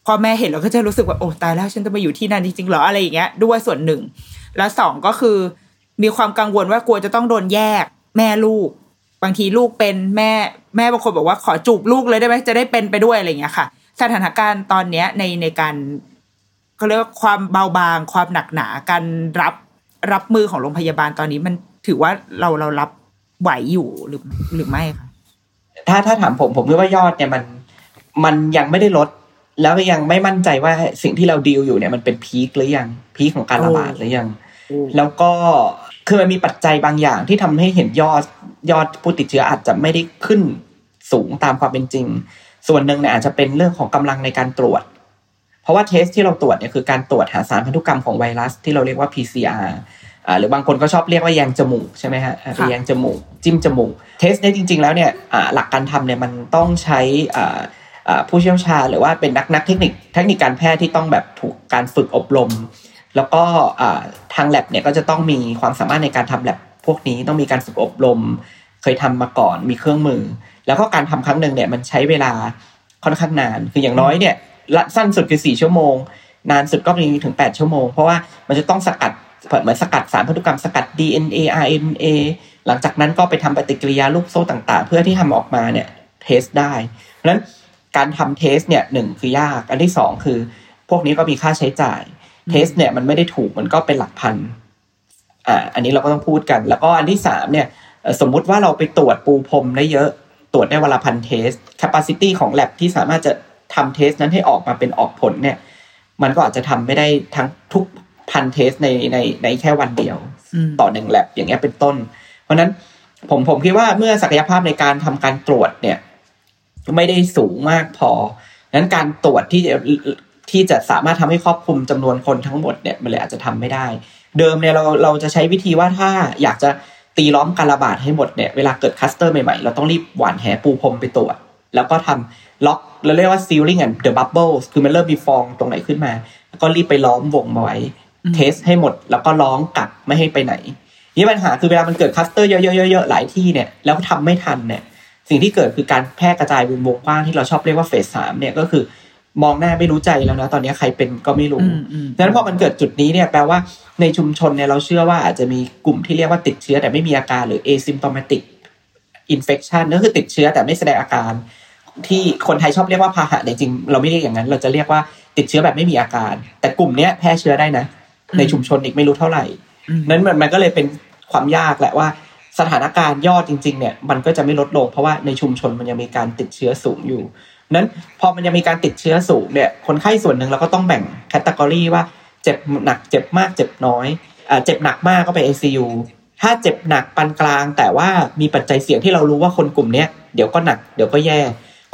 Speaker 1: พ่อแม่เห็นเราก็จะรู้สึกว่าโอ้ตายแล้วฉันจะมาอยู่ที่นั่นจริงๆเหรออะไรอย่างเงี้ยด้วยส่วนหนึ่ง แล้วสองก็คือ มีความกังวลว่ากลัวจะต้องโดนแยก แม่ลูก บางทีลูกเป็นแม่แม่บางคนบอกว่าขอจูบลูกเลยได้ไหมจะได้เป็นไปด้วยอะไรอย่างเงี้ยค่ะ สถานการณ์ตอนเนี้ยในในการเขาเรียกว่าความเบาบาง ความหนักหนาการรับรับมือของโรงพยาบาลตอนนี้มัน ถือว่าเราเรารับไหวอยู่หรือหรือไม่คะ
Speaker 3: ถ้าถ้าถามผมผมคิดว่ายอดเนี่ยมันมันยังไม่ได้ลด แล้วก็ยังไม่มั่นใจว่าสิ่งที่เราดีลอยู่เนี่ยมันเป็นพีคหรือยังพีคของการระบาดหรือยัง แล้วก็คือมันมีปัจจัยบางอย่างที่ทำให้เห็นยอดยอดผู้ติดเชื้ออาจจะไม่ได้ขึ้นสูงตามความเป็นจริง ส่วนหนึ่งเนี่ยอาจจะเป็นเรื่องของกำลังในการตรวจ เพราะว่า test ที่เราตรวจเนี่ยคือการตรวจหาสารพันธุกรรมของไวรัสที่เราเรียกว่า PCR อ่า หรือบางคนก็ชอบเรียกว่าแยงจมูกใช่ไหมฮะอ่าไปแยงจมูก จิ้มจมูก test เนี่ยจริง ๆ แล้วเนี่ยอ่าหลักการทำเนี่ยมันต้องใช้อ่าอ่าผู้เชี่ยวชาญหรือว่าเป็นนักนักเทคนิคเทคนิคการแพทย์ที่ต้องแบบถูกการฝึกอบรม แล้วก็อ่าทางแ a บเนี่ยก็จะต้องมีความสามารถในการทำแ a บพวกนี้ต้องมีการฝึกอบรม เคยทำมาก่อนมีเครื่องมือ แล้วก็การทำครั้งหนึ่งเนี่ยมันใช้เวลาค่อนข้างนาน คืออย่างน้อยเนี่ยละสั้นสุดคือสี่ชั่วโมง นานสุดก็มีถึง8ชั่วโมง เพราะว่ามันจะต้องสกัด เหมือนสกัดสารพันธุกรรมสกัด DNA RNA หลังจากนั้นก็ไปทำปฏิกิริยาลูกโซ่ต่างๆ เพื่อที่ทำออกมาเนี่ย test ได้ เพราะฉะนั้นการทำ test เนี่ยหนึ่งคือยาก อันที่สองคือ พวกนี้ก็มีค่าใช้จ่าย test เนี่ยมันไม่ได้ถูกมันก็เป็นหลักพันอ่าอันนี้เราก็ต้องพูดกัน แล้วก็อันที่สามเนี่ยสมมุติว่าเราไปตรวจปูพรมได้เยอะตรวจได้วันละพัน test capacity ของ lab ที่สามารถจะทำ test นั้นให้ออกมาเป็นออกผลเนี่ย มันก็อาจจะทำไม่ได้ทั้งทุก พัน test ในในในแค่วันเดียว
Speaker 1: อืม
Speaker 3: ต่อหนึ่ง lab อย่างเงี้ยเป็นต้น เพราะฉะนั้นผมผมคิดว่าเมื่อศักยภาพในการทำการตรวจเนี่ย ไม่ได้สูงมากพอนั้นการตรวจที่จะที่จะสามารถทำให้ครอบคลุมจำนวนคนทั้งหมดเนี่ยมันเลยอาจจะทำไม่ได้ เดิมเนี่ยเราเราจะใช้วิธีว่าถ้าอยากจะตีล้อมการระบาดให้หมดเนี่ยเวลาเกิดคลัสเตอร์ใหม่ๆ เราต้องรีบหว่านแหปูพรมไปตรวจ แล้วก็ทำล็อกเราเรียกว่า sealing and the bubbles คือมันเริ่มมีฟองตรงไหนขึ้นมา แล้วก็รีบไปล้อมวงมาไว้ เทสให้หมดแล้วก็ล้อมกลับไม่ให้ไปไหน นี่ปัญหาคือเวลามันเกิดคลัสเตอร์เยอะๆๆๆหลายที่เนี่ยแล้วทำไม่ทันเนี่ย สิ่งที่เกิดคือการแพร่กระจายเป็นวงกว้างที่เราชอบเรียกว่าเฟสสามเนี่ยก็คือมองหน้าไม่รู้ใจแล้วนะตอนนี้ใครเป็นก็ไม่รู้
Speaker 1: อืมอืม
Speaker 3: ดังนั้นพอมันเกิดจุดนี้เนี่ยแปลว่าในชุมชนเนี่ยเราเชื่อว่าอาจจะมีกลุ่มที่เรียกว่าติดเชื้อแต่ไม่มีอาการหรือ asymptomatic infection ก็คือติดเชื้อแต่ไม่แสดงอาการ ที่คนไทยชอบเรียกว่าพาหะแต่จริงๆเราไม่เรียกอย่างนั้น เราจะเรียกว่าติดเชื้อแบบไม่มีอาการ แต่กลุ่มเนี้ยแพร่เชื้อได้นะ ในชุมชนอีกไม่รู้เท่าไหร่
Speaker 1: อืม
Speaker 3: นั้นมันมันก็เลยเป็นความยากแหละว่า สถานการณ์ยอดจริง ๆ เนี่ย มันก็จะไม่ลดลงเพราะว่าในชุมชนมันยังมีการติดเชื้อสูงอยู่นั้นพอมันยังมีการติดเชื้อสูงเนี่ยคนไข้ส่วนหนึ่งเราก็ต้องแบ่งแคตตากรีว่าเจ็บหนักเจ็บมากเจ็บน้อยอ่าเจ็บหนักมากก็ไป ICU ถ้าเจ็บหนักปานกลาง แต่ว่ามีปัจจัยเสี่ยงที่เรารู้ว่าคนกลุ่มเนี้ยเดี๋ยวก็หนักเดี๋ยวก็แย่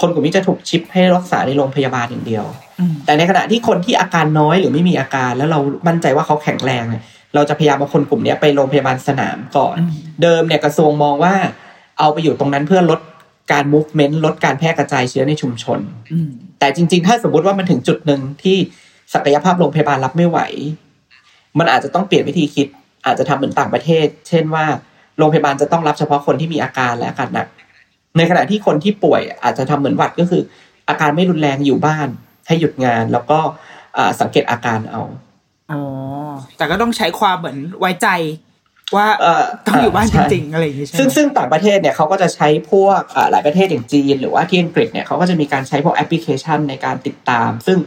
Speaker 3: คนกลุ่มนี้จะถูกชิปให้รักษาในโรงพยาบาลอย่างเดียว
Speaker 1: อืม
Speaker 3: แต่ในขณะที่คนที่อาการน้อยหรือไม่มีอาการ แล้วเรามั่นใจว่าเขาแข็งแรงเนี่ยเราจะพยายามเอาคนกลุ่มเนี้ยไปโรงพยาบาลสนามก่อน
Speaker 1: อืม
Speaker 3: เดิมเนี่ยกระทรวงมองว่า เอาไปอยู่ตรงนั้นเพื่อลดการ movement ลดการแพร่กระจายเชื้อในชุมชน
Speaker 1: อืม
Speaker 3: แต่จริง ๆ ถ้าสมมติว่ามันถึงจุดหนึ่งที่ศักยภาพโรงพยาบาลรับไม่ไหว มันอาจจะต้องเปลี่ยนวิธีคิด อาจจะทำเหมือนต่างประเทศ เช่นว่าโรงพยาบาลจะต้องรับเฉพาะคนที่มีอาการและอาการหนัก ในขณะที่คนที่ป่วยอาจจะทำเหมือนหวัดก็คือ อาการไม่รุนแรงอยู่บ้าน ให้หยุดงานแล้วก็อ่าสังเกตอาการเอา
Speaker 1: อ๋อแต่ก็ต้องใช้ความเหมือนไว้ใจว่า
Speaker 3: เอ่อ
Speaker 1: ต้องอยู่บ้าน
Speaker 3: ใช่
Speaker 1: จริงๆอะไรอย่างนี้ใช่ไหม
Speaker 3: ซึ่งซึ่งต่างประเทศเนี่ยเขาก็จะใช้พวกอ่าหลายประเทศอย่างจีน หรือว่าที่อังกฤษเนี่ยเขาก็จะมีการใช้พวกแอปพลิเคชันในการติดตาม ซึ่ง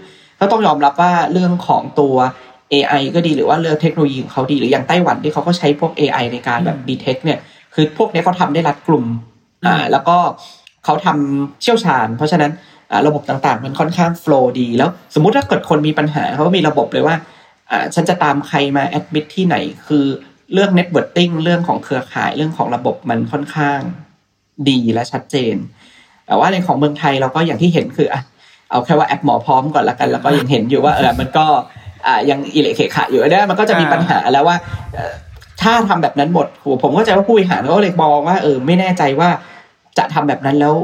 Speaker 3: ก็ต้องยอมรับว่าเรื่องของตัว AI ก็ดีหรือว่าเรื่องเทคโนโลยีของเขาดีหรืออย่างไต้หวันที่เขาก็ใช้พวก AI ในการแบบ detect เนี่ยคือพวกเนี้ยเขาทำได้รัดกลุ่มอ่าแล้วก็เขาทำเชี่ยวชาญ เพราะฉะนั้นอ่า ระบบต่างๆ มันค่อนข้างโฟล์ดี แล้วสมมุติถ้าเกิดคนมีปัญหาเขาก็มีระบบเลยว่าอ่าฉันจะตามใครมาแอดมิดที่ไหน คือเรื่อง networking เรื่องของเครือข่ายเรื่องของระบบมันค่อนข้างดีและชัดเจน แต่ว่าในของเมืองไทยเราก็อย่างที่เห็นคืออะเอาแค่ว่าแอปหมอพร้อมก่อนละกัน แล้วก็ยังเห็นอยู่ว่าเออมันก็อ่ายังอิเล็กเคขะอยู่เนี่ยมันก็จะมีปัญหาแล้วว่าเอ่อถ้าทำแบบนั้นหมดโหผมเข้าใจว่าผู้บริหารเขาก็เลยมองว่าเออไม่แน่ใจว่าจะทำแบบนั้นแล้ว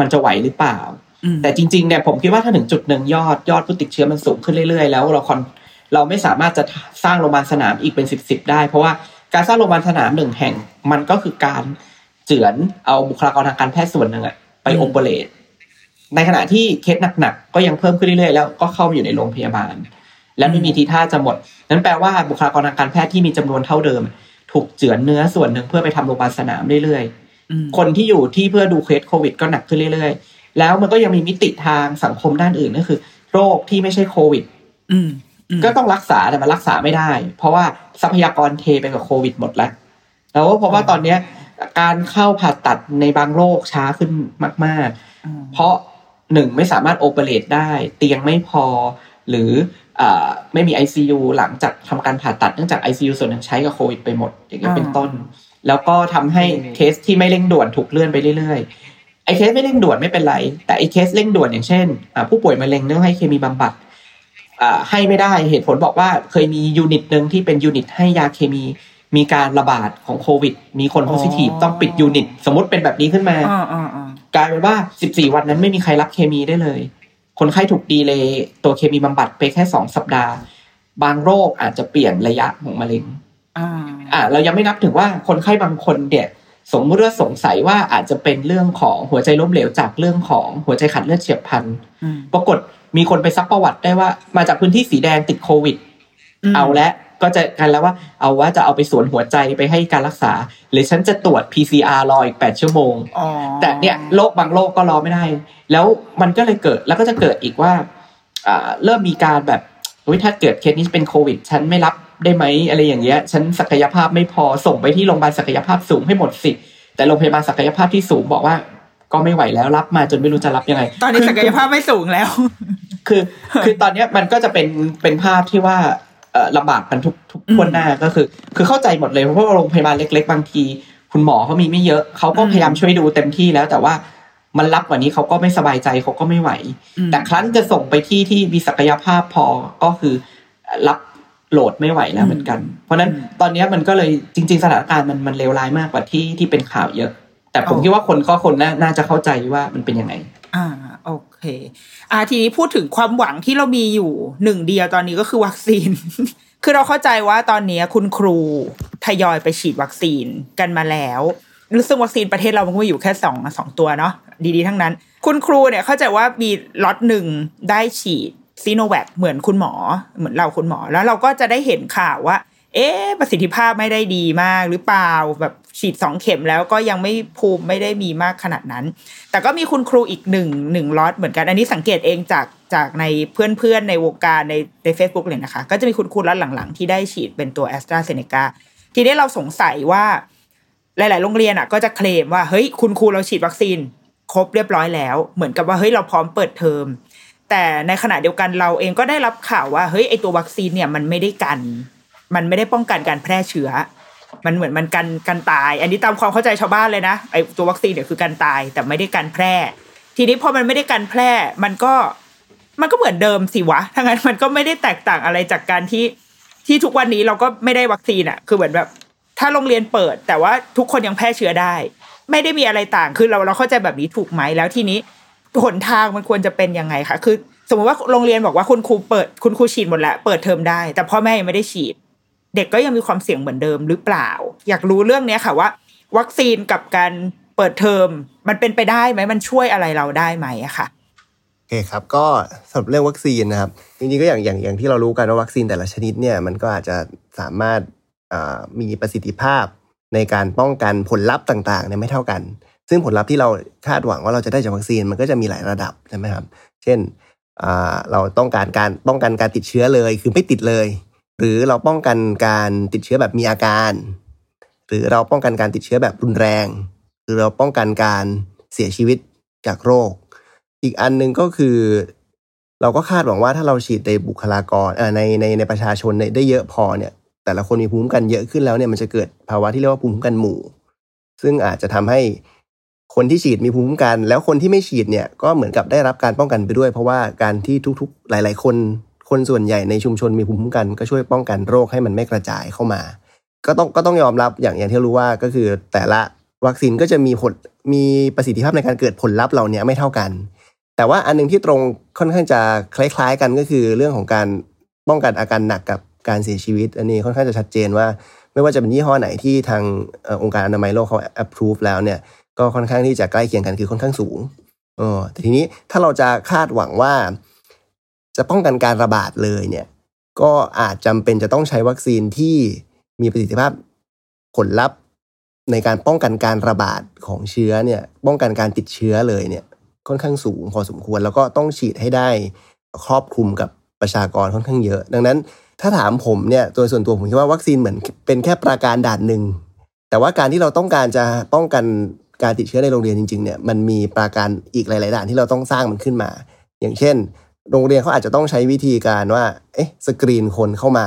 Speaker 3: มันจะไหวหรือเปล่า
Speaker 1: อืม
Speaker 3: แต่จริงๆเนี่ยผมคิดว่าถ้าถึงจุดหนึ่งยอดยอดผู้ติดเชื้อมันสูงขึ้นเรื่อยๆ แล้วเราคอนเราไม่สามารถจะสร้างโรงพยาบาลสนามอีกเป็นสิบสิบได้ เพราะว่าการสร้างโรงพยาบาลสนามหนึ่งแห่งมันก็คือการเจือนเอาบุคลากรทางการแพทย์ส่วนหนึ่งอะไปโอเปเรตในขณะที่เคสหนักๆก็ยังเพิ่มขึ้นเรื่อยๆ แล้วก็เข้ามาอยู่ในโรงพยาบาล และไม่มีทีท่าจะหมด นั้นแปลว่าบุคลากรทางการแพทย์ที่มีจำนวนเท่าเดิม ถูกเจือนเนื้อส่วนหนึ่งเพื่อไปทำโรงพยาบาลสนามเรื่อยๆ
Speaker 1: อืม
Speaker 3: คนที่อยู่ที่เพื่อดูเคสโควิดก็หนักขึ้นเรื่อยๆ แล้วมันก็ยังมีมิติทางสังคมด้านอื่นก็คือ โรคที่ไม่ใช่โควิด
Speaker 1: อืมอืม
Speaker 3: ก็ต้องรักษาแต่มันรักษาไม่ได้ เพราะว่าทรัพยากรเทไปกับโควิดหมดแล้วแล้วก็เพราะว่าตอนเนี้ย การเข้าผ่าตัดในบางโรคช้าขึ้นมาก
Speaker 1: อืม
Speaker 3: ๆเพราะหนึ่งไม่สามารถ operate ได้ เตียงไม่พอ หรืออ่าไม่มี ICU หลังจากทำการผ่าตัดเนื่องจาก ICU ส่วนหนึ่งใช้กับโควิดไปหมด อย่างเงี้ยเป็นต้น แล้วก็ทำให้เคสที่ไม่เร่งด่วนถูกเลื่อนไปเรื่อยๆ ไอ้เคสไม่เร่งด่วนไม่เป็นไร แต่ไอ้เคสเร่งด่วนอย่างเช่นอ่าผู้ป่วยมะเร็งต้องให้เคมีบำบัดอ่าให้ไม่ได้เหตุผลบอกว่าเคยมี unit หนึ่งที่เป็น unit ให้ยาเคมีมีการระบาดของโควิด มีคน positive ต้องปิด unit สมมติเป็นแบบนี้ขึ้นมา
Speaker 1: อ่าอ่าอ่าก
Speaker 3: ลายเป็นว่า 14 วันนั้นไม่มีใครรับเคมีได้เลย คนไข้ถูกดีเลยตัวเคมีบำบัดไปแค่2สัปดาห์ บางโรคอาจจะเปลี่ยนระยะของมะเร็ง
Speaker 1: อ่า
Speaker 3: อ่าเรายังไม่นับถึงว่าคนไข้บางคนเนี่ย สมมติว่าสงสัยว่าอาจจะเป็นเรื่องของหัวใจล้มเหลวจากเรื่องของหัวใจขาดเลือดเฉียบพลัน
Speaker 1: อืม
Speaker 3: ปรากฏมีคนไปซักประวัติได้ว่ามาจากพื้นที่สีแดงติดโควิด
Speaker 1: อืม
Speaker 3: เอาละก็จะกันแล้วว่าเอาว่าจะเอาไปสวนหัวใจไปให้การรักษา หรือฉันจะตรวจ PCR รออีก 8 ชั่วโมง
Speaker 1: อ๋อ
Speaker 3: แต่เนี่ยโรคบางโรคก็รอไม่ได้ แล้วมันก็เลยเกิดแล้วก็จะเกิดอีกว่าอ่าเริ่มมีการแบบเฮ้ยถ้าเกิดเคสนี้เป็นโควิด ฉันไม่รับ ได้ไหมอะไรอย่างเงี้ย ฉันศักยภาพไม่พอส่งไปที่โรงพยาบาลศักยภาพสูงให้หมดสิทธิ์แต่โรงพยาบาลศักยภาพที่สูงบอกว่า ก็ไม่ไหวแล้วรับมาจนไม่รู้จะรับยังไง
Speaker 1: ตอนนี้ศักยภาพไม่สูงแล้ว
Speaker 3: คือ คือตอนเนี้ยมันก็จะเป็นเป็นภาพที่ว่าเอ่อลำบากกันทุกทุก
Speaker 1: อืม
Speaker 3: คนหน้าก็คือ คือเข้าใจหมดเลยเพราะว่าโรงพยาบาลเล็ก ๆ บางที คุณหมอเขามีไม่เยอะเขาก็
Speaker 1: อืม
Speaker 3: พยายามช่วยดูเต็มที่แล้วแต่ว่ามันรับกว่านี้เขาก็ไม่สบายใจเขาก็ไม่ไหว
Speaker 1: อืม
Speaker 3: แต่ครั้นจะส่งไปที่ที่มีศักยภาพพอก็คือรับ โหลดไม่ไหวแล้วเหมือนกัน เพราะฉะนั้นตอนเนี้ยมันก็เลยจริง ๆ สถานการณ์มันมันเลวร้ายมากกว่าที่ที่เป็นข่าวเยอะ แต่ผมคิดว่าคนก็คนน่าน่าจะเข้าใจว่ามันเป็นยังไง
Speaker 1: อ่าโอเคอ่าทีนี้พูดถึงความหวังที่เรามีอยู่หนึ่งเดียวตอนนี้ก็คือวัคซีน คือเราเข้าใจว่าตอนนี้คุณครูทยอยไปฉีดวัคซีนกันมาแล้วซึ่งวัคซีนประเทศเรามันก็มีอยู่แค่สองสองตัวเนาะดีๆทั้งนั้น คุณครูเนี่ยเข้าใจว่ามีล็อตหนึ่งได้ฉีด ซีโนแวคเหมือนคุณหมอเหมือนเราคุณหมอ แล้วเราก็จะได้เห็นข่าวว่า เอ๊ะประสิทธิภาพไม่ได้ดีมากหรือเปล่าแบบฉีดสองเข็มแล้วก็ยังไม่ภูมิไม่ได้มีมากขนาดนั้น แต่ก็มีคุณครูอีกหนึ่งหนึ่งล็อตเหมือนกัน อันนี้สังเกตเองจากจากในเพื่อนๆในวงการในใน Facebook เลยนะคะ ก็จะมีคุณครูล็อตหลังๆ ที่ได้ฉีดเป็นตัวแอสตราเซเนกาทีนี้เราสงสัยว่าหลาย ๆ โรงเรียนอะก็จะเคลมว่าเฮ้ยคุณครูเราฉีดวัคซีนครบเรียบร้อยแล้ว เหมือนกับว่าเฮ้ยเราพร้อมเปิดเทอม แต่ในขณะเดียวกันเราเองก็ได้รับข่าวว่าเฮ้ยไอตัววัคซีนเนี่ยมันไม่ได้กัน มันไม่ได้ป้องกันการแพร่เชื้อ มันเหมือนมันกันกันตาย อันนี้ตามความเข้าใจชาวบ้านเลยนะไอตัววัคซีนเนี่ยคือการตายแต่ไม่ได้การแพร่ ทีนี้พอมันไม่ได้การแพร่ มันก็มันก็เหมือนเดิมสิวะทั้างนั้นมันก็ไม่ได้แตกต่างอะไรจากการที่ที่ทุกวันนี้เราก็ไม่ได้วัคซีนอะคือเหมือนแบบ ถ้าโรงเรียนเปิด แต่ว่าทุกคนยังแพร่เชื้อได้ ไม่ได้มีอะไรต่างคือเราเราเข้าใจแบบนี้ถูกไหมแล้วทีนี้ หนทางมันควรจะเป็นยังไงคะคือ สมมติว่าโรงเรียนบอกว่าคุณครูเปิดคุณครูฉีดหมดแล้วเปิดเทอมได้ แต่พ่อแม่ยังไม่ได้ฉีด เด็กก็ยังมีความเสี่ยงเหมือนเดิมหรือเปล่า อยากรู้เรื่องเนี้ยค่ะว่า วัคซีนกับการเปิดเทอมมันเป็นไปได้ไหมมันช่วยอะไรเราได้ไหมอะค่ะ
Speaker 2: โอเคครับก็สำหรับเรื่องวัคซีนนะครับจริงๆก็อย่างอย่างอย่างที่เรารู้กันว่าวัคซีนแต่ละชนิดเนี่ยมันก็อาจจะสามารถมีประสิทธิภาพในการป้องกันผลลัพธ์ต่างๆเนี่ยไม่เท่ากัน ซึ่งผลลัพธ์ที่เราคาดหวังว่าเราจะได้จากวัคซีนมันก็จะมีหลายระดับใช่ไหมครับ เช่นเราต้องการการป้องกันการติดเชื้อเลยคือไม่ติดเลย หรือเราป้องกันการติดเชื้อแบบมีอาการ หรือเราป้องกันการติดเชื้อแบบรุนแรง หรือเราป้องกันการเสียชีวิตจากโรค อีกอันหนึ่งก็คือ เราก็คาดหวังว่าถ้าเราฉีดในบุคลากรเอ่อในในในประชาชนนได้เยอะพอเนี่ย แต่ละคนมีภูมิคุ้มกันเยอะขึ้นแล้วเนี่ยมันจะเกิดภาวะที่เรียกว่าภูมิคุ้มกันหมู่ ซึ่งอาจจะทำให้ คนที่ฉีดมีภูมิคุ้มกัน แล้วคนที่ไม่ฉีดเนี่ยก็เหมือนกับได้รับการป้องกันไปด้วย เพราะว่าการที่ทุกๆ หลาย ๆ คนคนส่วนใหญ่ในชุมชนมีภูมิคุ้มกันก็ช่วยป้องกันโรคให้มันไม่กระจายเข้ามา ก็ต้องก็ต้องยอมรับอย่างอย่างที่รู้ว่าก็คือแต่ละวัคซีนก็จะมีผลมีประสิทธิภาพในการเกิดผลลัพธ์เหล่านี้ไม่เท่ากัน แต่ว่าอันนึงที่ตรงค่อนข้างจะคล้าย ๆ กันก็คือเรื่องของการป้องกันอาการหนักกับการเสียชีวิต อันนี้ค่อนข้างจะชัดเจนว่า ไม่ว่าจะเป็นยี่ห้อไหนที่ทางองค์การอนามัยโลกเขา approve แล้วเนี่ย ก็ค่อนข้างที่จะใกล้เคียงกันคือค่อนข้างสูงออแต่ทีนี้ถ้าเราจะคาดหวังว่า จะป้องกันการระบาดเลยเนี่ย ก็อาจจำเป็นจะต้องใช้วัคซีนที่มีประสิทธิภาพผลลัพธ์ในการป้องกันการระบาดของเชื้อเนี่ย ป้องกันการติดเชื้อเลยเนี่ย ค่อนข้างสูงพอสมควร แล้วก็ต้องฉีดให้ได้ครอบคลุมกับประชากรค่อนข้างเยอะ ดังนั้น ถ้าถามผมเนี่ยโดยส่วนตัวผมคิดว่าวัคซีนเหมือนเป็นแค่ประการด่านหนึ่งแต่ว่าการที่เราต้องการจะป้องกัน การติดเชื้อในโรงเรียนจริงๆเนี่ยมันมีปราการอีกหลาย ๆ ด่านที่เราต้องสร้างมันขึ้นมา อย่างเช่น โรงเรียนเขาอาจจะต้องใช้วิธีการว่าเอ๊ะสกรีนคนเข้ามา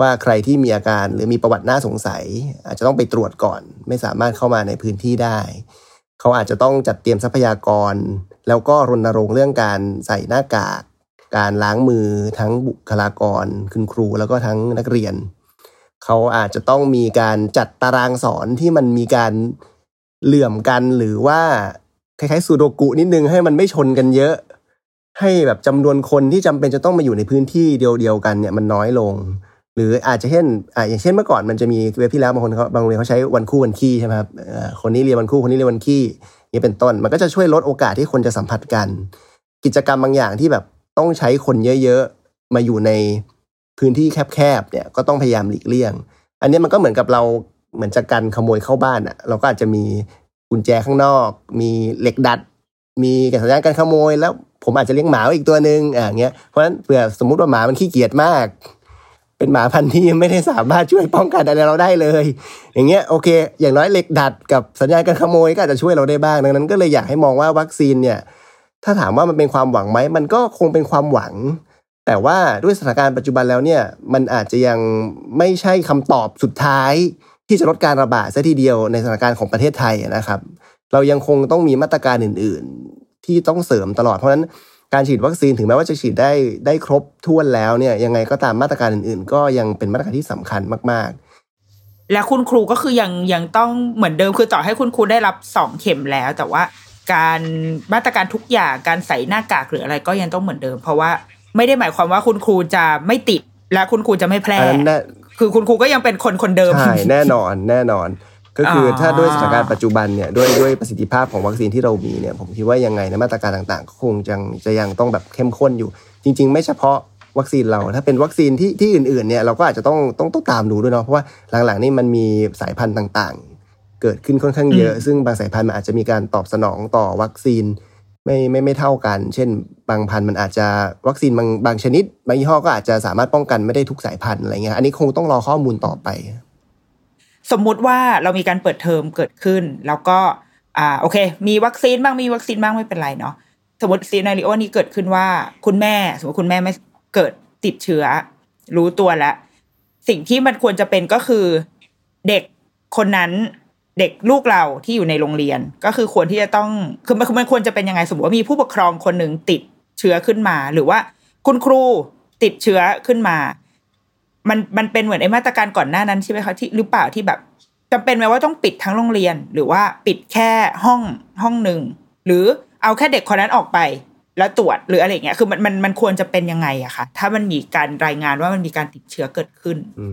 Speaker 2: ว่าใครที่มีอาการหรือมีประวัติน่าสงสัย อาจจะต้องไปตรวจก่อน ไม่สามารถเข้ามาในพื้นที่ได้ เขาอาจจะต้องจัดเตรียมทรัพยากร แล้วก็รณรงค์เรื่องการใส่หน้ากาก การล้างมือทั้งบุคลากรคุณครูแล้วก็ทั้งนักเรียนเขาอาจจะต้องมีการจัดตารางสอนที่มันมีการ เหลื่อมกันหรือว่าคล้ายๆซูโดกุนิดนึงให้มันไม่ชนกันเยอะ ให้แบบจำนวนคนที่จำเป็นจะต้องมาอยู่ในพื้นที่เดียวๆกันเนี่ยมันน้อยลง หรืออาจจะเช่นอ่าอย่างเช่นเมื่อก่อนมันจะมีเว็บที่แล้วบางคนเขาบางโรงเรียนเขาใช้วันคู่วันขี้ใช่ไหมครับคนนี้เรียนวันคู่คนนี้เรียนวันขี้นี่เป็นต้นมันก็จะช่วยลดโอกาสที่คนจะสัมผัสกัน กิจกรรมบางอย่างที่แบบต้องใช้คนเยอะๆมาอยู่ในพื้นที่แคบๆเนี่ยก็ต้องพยายามหลีกเลี่ยง อันนี้มันก็เหมือนกับเรา เหมือนจะกันขโมยเข้าบ้านอะ เราก็อาจจะมีกุญแจข้างนอก มีเหล็กดัด มีสัญญาณการขโมย แล้วผมอาจจะเลี้ยงหมาอีกตัวหนึ่งอ่าเงี้ยเพราะฉะนั้นเผื่อสมมุติว่าหมามันขี้เกียจมาก เป็นหมาพันธุ์ที่ไม่ได้สามารถช่วยป้องกันอะไรเราได้เลย อย่างเงี้ยโอเค อย่างน้อยเหล็กดัดกับสัญญาณการขโมยก็อาจจะช่วยเราได้บ้างดังนั้น ก็เลยอยากให้มองว่าวัคซีนเนี่ย ถ้าถามว่ามันเป็นความหวังไหมมันก็คงเป็นความหวังแต่ว่าด้วยสถานการณ์ปัจจุบันแล้วเนี่ยมันอาจจะยังไม่ใช่คำตอบสุดท้าย ที่จะลดการระบาดซะทีเดียวในสถานการณ์ของประเทศไทยนะครับ เรายังคงต้องมีมาตรการอื่น ๆ ที่ต้องเสริมตลอดเพราะฉะนั้นการฉีดวัคซีนถึงแม้ว่าจะฉีดได้ได้ครบถ้วนแล้วเนี่ยยังไงก็ตามมาตรการอื่น ๆ ก็ยังเป็นมาตรการที่สำคัญมาก
Speaker 1: ๆและคุณครูก็คือยังยังต้องเหมือนเดิมคือต่อให้คุณครูได้รับสองเข็มแล้ว แต่ว่าการมาตรการทุกอย่างการใส่หน้ากากหรืออะไรก็ยังต้องเหมือนเดิม เพราะว่าไม่ได้หมายความว่าคุณครูจะไม่ติดและคุณครูจะไม่แพร่ คือคุณครูก็ยังเป็นคนคนเดิม
Speaker 2: ใช่แน่นอนแน่นอน ก็คือถ้าด้วยสถานการณ์ปัจจุบันเนี่ยด้วยด้วยประสิทธิภาพของวัคซีนที่เรามีเนี่ยผมคิดว่ายังไงในมาตรการต่างๆก็คงยังจะยังต้องแบบเข้มข้นอยู่ จริง ๆ ไม่เฉพาะวัคซีนเราถ้าเป็นวัคซีนที่ที่อื่นๆเนี่ยเราก็อาจจะต้องต้องต้องตามดูด้วยเนาะเพราะว่าหลังๆนี่มันมีสายพันธุ์ต่างๆ เกิดขึ้นค่อนข้างเยอะ ซึ่งบางสายพันธุ์มันอาจจะมีการตอบสนองต่อวัคซีน ไม่ไม่ไม่เท่ากัน เช่น บางพันธุ์มันอาจจะวัคซีนบางบางชนิด บางยี่ห้อก็อาจจะสามารถป้องกันไม่ได้ทุกสายพันธุ์อะไรเงี้ยอันนี้คงต้องรอข้อมูลต่อไป
Speaker 1: สมมุติว่าเรามีการเปิดเทอมเกิดขึ้น แล้วก็อ่าโอเค มีวัคซีนบ้างมีวัคซีนบ้างไม่เป็นไรเนาะสมมติซีนาริโอนี้เกิดขึ้นว่าคุณแม่ สมมติคุณแม่ไม่เกิดติดเชื้อ รู้ตัวแล้ว สิ่งที่มันควรจะเป็นก็คือเด็กคนนั้น เด็กลูกเราที่อยู่ในโรงเรียน ก็คือควรที่จะต้องคือมันมันควรจะเป็นยังไงสมมติว่ามีผู้ปกครองคนหนึ่งติดเชื้อขึ้นมา หรือว่าคุณครูติดเชื้อขึ้นมา มันมันเป็นเหมือนไอ้มาตรการก่อนหน้านั้นใช่ไหมคะที่หรือเปล่าที่แบบจำเป็นไหมว่าต้องปิดทั้งโรงเรียน หรือว่าปิดแค่ห้องห้องหนึ่งหรือเอาแค่เด็กคนนั้นออกไป แล้วตรวจหรืออะไรเงี้ยคือมันมันมันควรจะเป็นยังไงอะคะถ้ามันมีการรายงานว่ามันมีการติดเชื้อเกิดขึ้น
Speaker 2: อื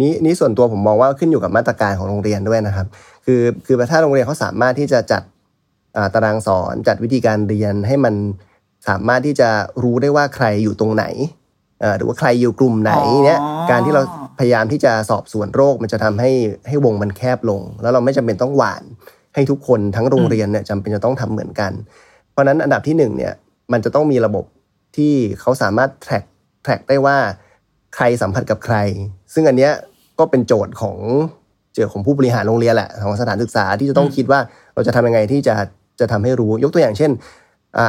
Speaker 2: นี้นี้ส่วนตัวผมมองว่าขึ้นอยู่กับมาตรการของโรงเรียนด้วยนะครับ คือคือถ้าโรงเรียนเขาสามารถที่จะจัดตารางสอนจัดวิธีการเรียนให้มันสามารถที่จะรู้ได้ว่าใครอยู่ตรงไหนหรือว่าใครอยู่กลุ่มไหนเนี่ยการที่เราพยายามที่จะสอบสวนโรคมันจะทำให้ให้วงมันแคบลง แล้วเราไม่จำเป็นต้องหวานให้ทุกคนทั้งโรงเรียนเนี่ยจำเป็นจะต้องทำเหมือนกัน เพราะนั้นอันดับที่หนึ่งเนี่ยมันจะต้องมีระบบที่เขาสามารถแทร็กแทร็กได้ว่า ใครสัมผัสกับใคร ซึ่งอันเนี้ยก็เป็นโจทย์ของเจอของผู้บริหารโรงเรียนแหละของสถานศึกษาที่จะต้องคิดว่าเราจะทำยังไงที่จะจะทำให้รู้ยกตัวอย่างเช่น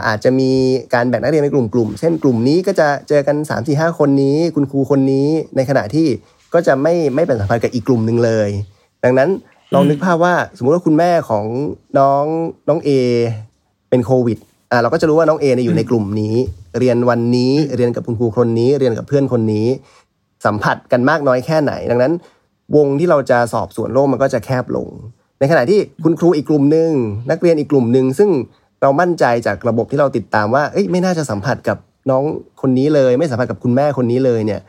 Speaker 2: อาจจะมีการแบ่งนักเรียนเป็นกลุ่มๆเช่นกลุ่มนี้ก็จะเจอกัน3ามสี่ห้าคนนี้ คุณครูคนนี้ในขณะที่ก็จะไม่ไม่เป็นสัมพันธ์กับอีกกลุ่มหนึ่งเลย ดังนั้นลองนึกภาพว่าสมมุติว่าคุณแม่ของน้องน้องเอเป็นโควิดอ่าเราก็จะรู้ว่าน้องเอเนี่ยอยู่ในกลุ่มนี้ เรียนวันนี้เรียนกับคุณครูคนนี้ เรียนกับเพื่อนคนนี้ สัมผัสกันมากน้อยแค่ไหน ดังนั้น วงที่เราจะสอบสวนโลกมันก็จะแคบลง ในขณะที่คุณครูอีกกลุ่มหนึ่งนักเรียนอีกกลุ่มหนึ่งซึ่งเรามั่นใจจากระบบที่เราติดตามว่าเอ้ยไม่น่าจะสัมผัสกับน้องคนนี้เลย ไม่สัมผัสกับคุณแม่คนนี้เลยเนี่ย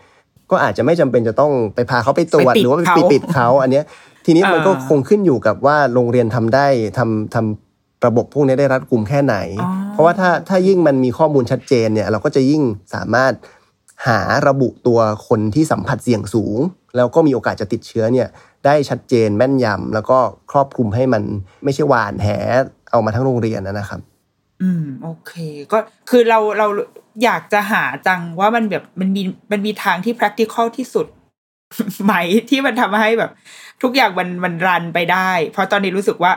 Speaker 2: ก็อาจจะไม่จำเป็นจะต้องไปพาเขาไปตรวจ
Speaker 1: ไปปิด
Speaker 2: หรือว่าไป
Speaker 1: เขา
Speaker 2: ปิดเขาอันเนี้ยทีนี้มันก็
Speaker 1: อ่า
Speaker 2: คงขึ้นอยู่กับว่าโรงเรียนทำได้ทำทำ ระบบพวกนี้ได้รัดกุมแค่ไหน
Speaker 1: อ๋อ
Speaker 2: เพราะว่าถ้าถ้ายิ่งมันมีข้อมูลชัดเจนเนี่ยเราก็จะยิ่งสามารถหาระบุตัวคนที่สัมผัสเสี่ยงสูง แล้วก็มีโอกาสจะติดเชื้อเนี่ยได้ชัดเจนแม่นยำแล้วก็ครอบคลุมให้มันไม่ใช่หวานแหเอามาทั้งโรงเรียนนะครับ
Speaker 1: อืมโอเค ก็คือเราเราอยากจะหาจังว่ามันแบบมันมีมันมีทางที่ practical ที่สุดไหมที่มันทำให้แบบ ทุกอย่างมันมันรันไปได้ เพราะตอนนี้รู้สึกว่า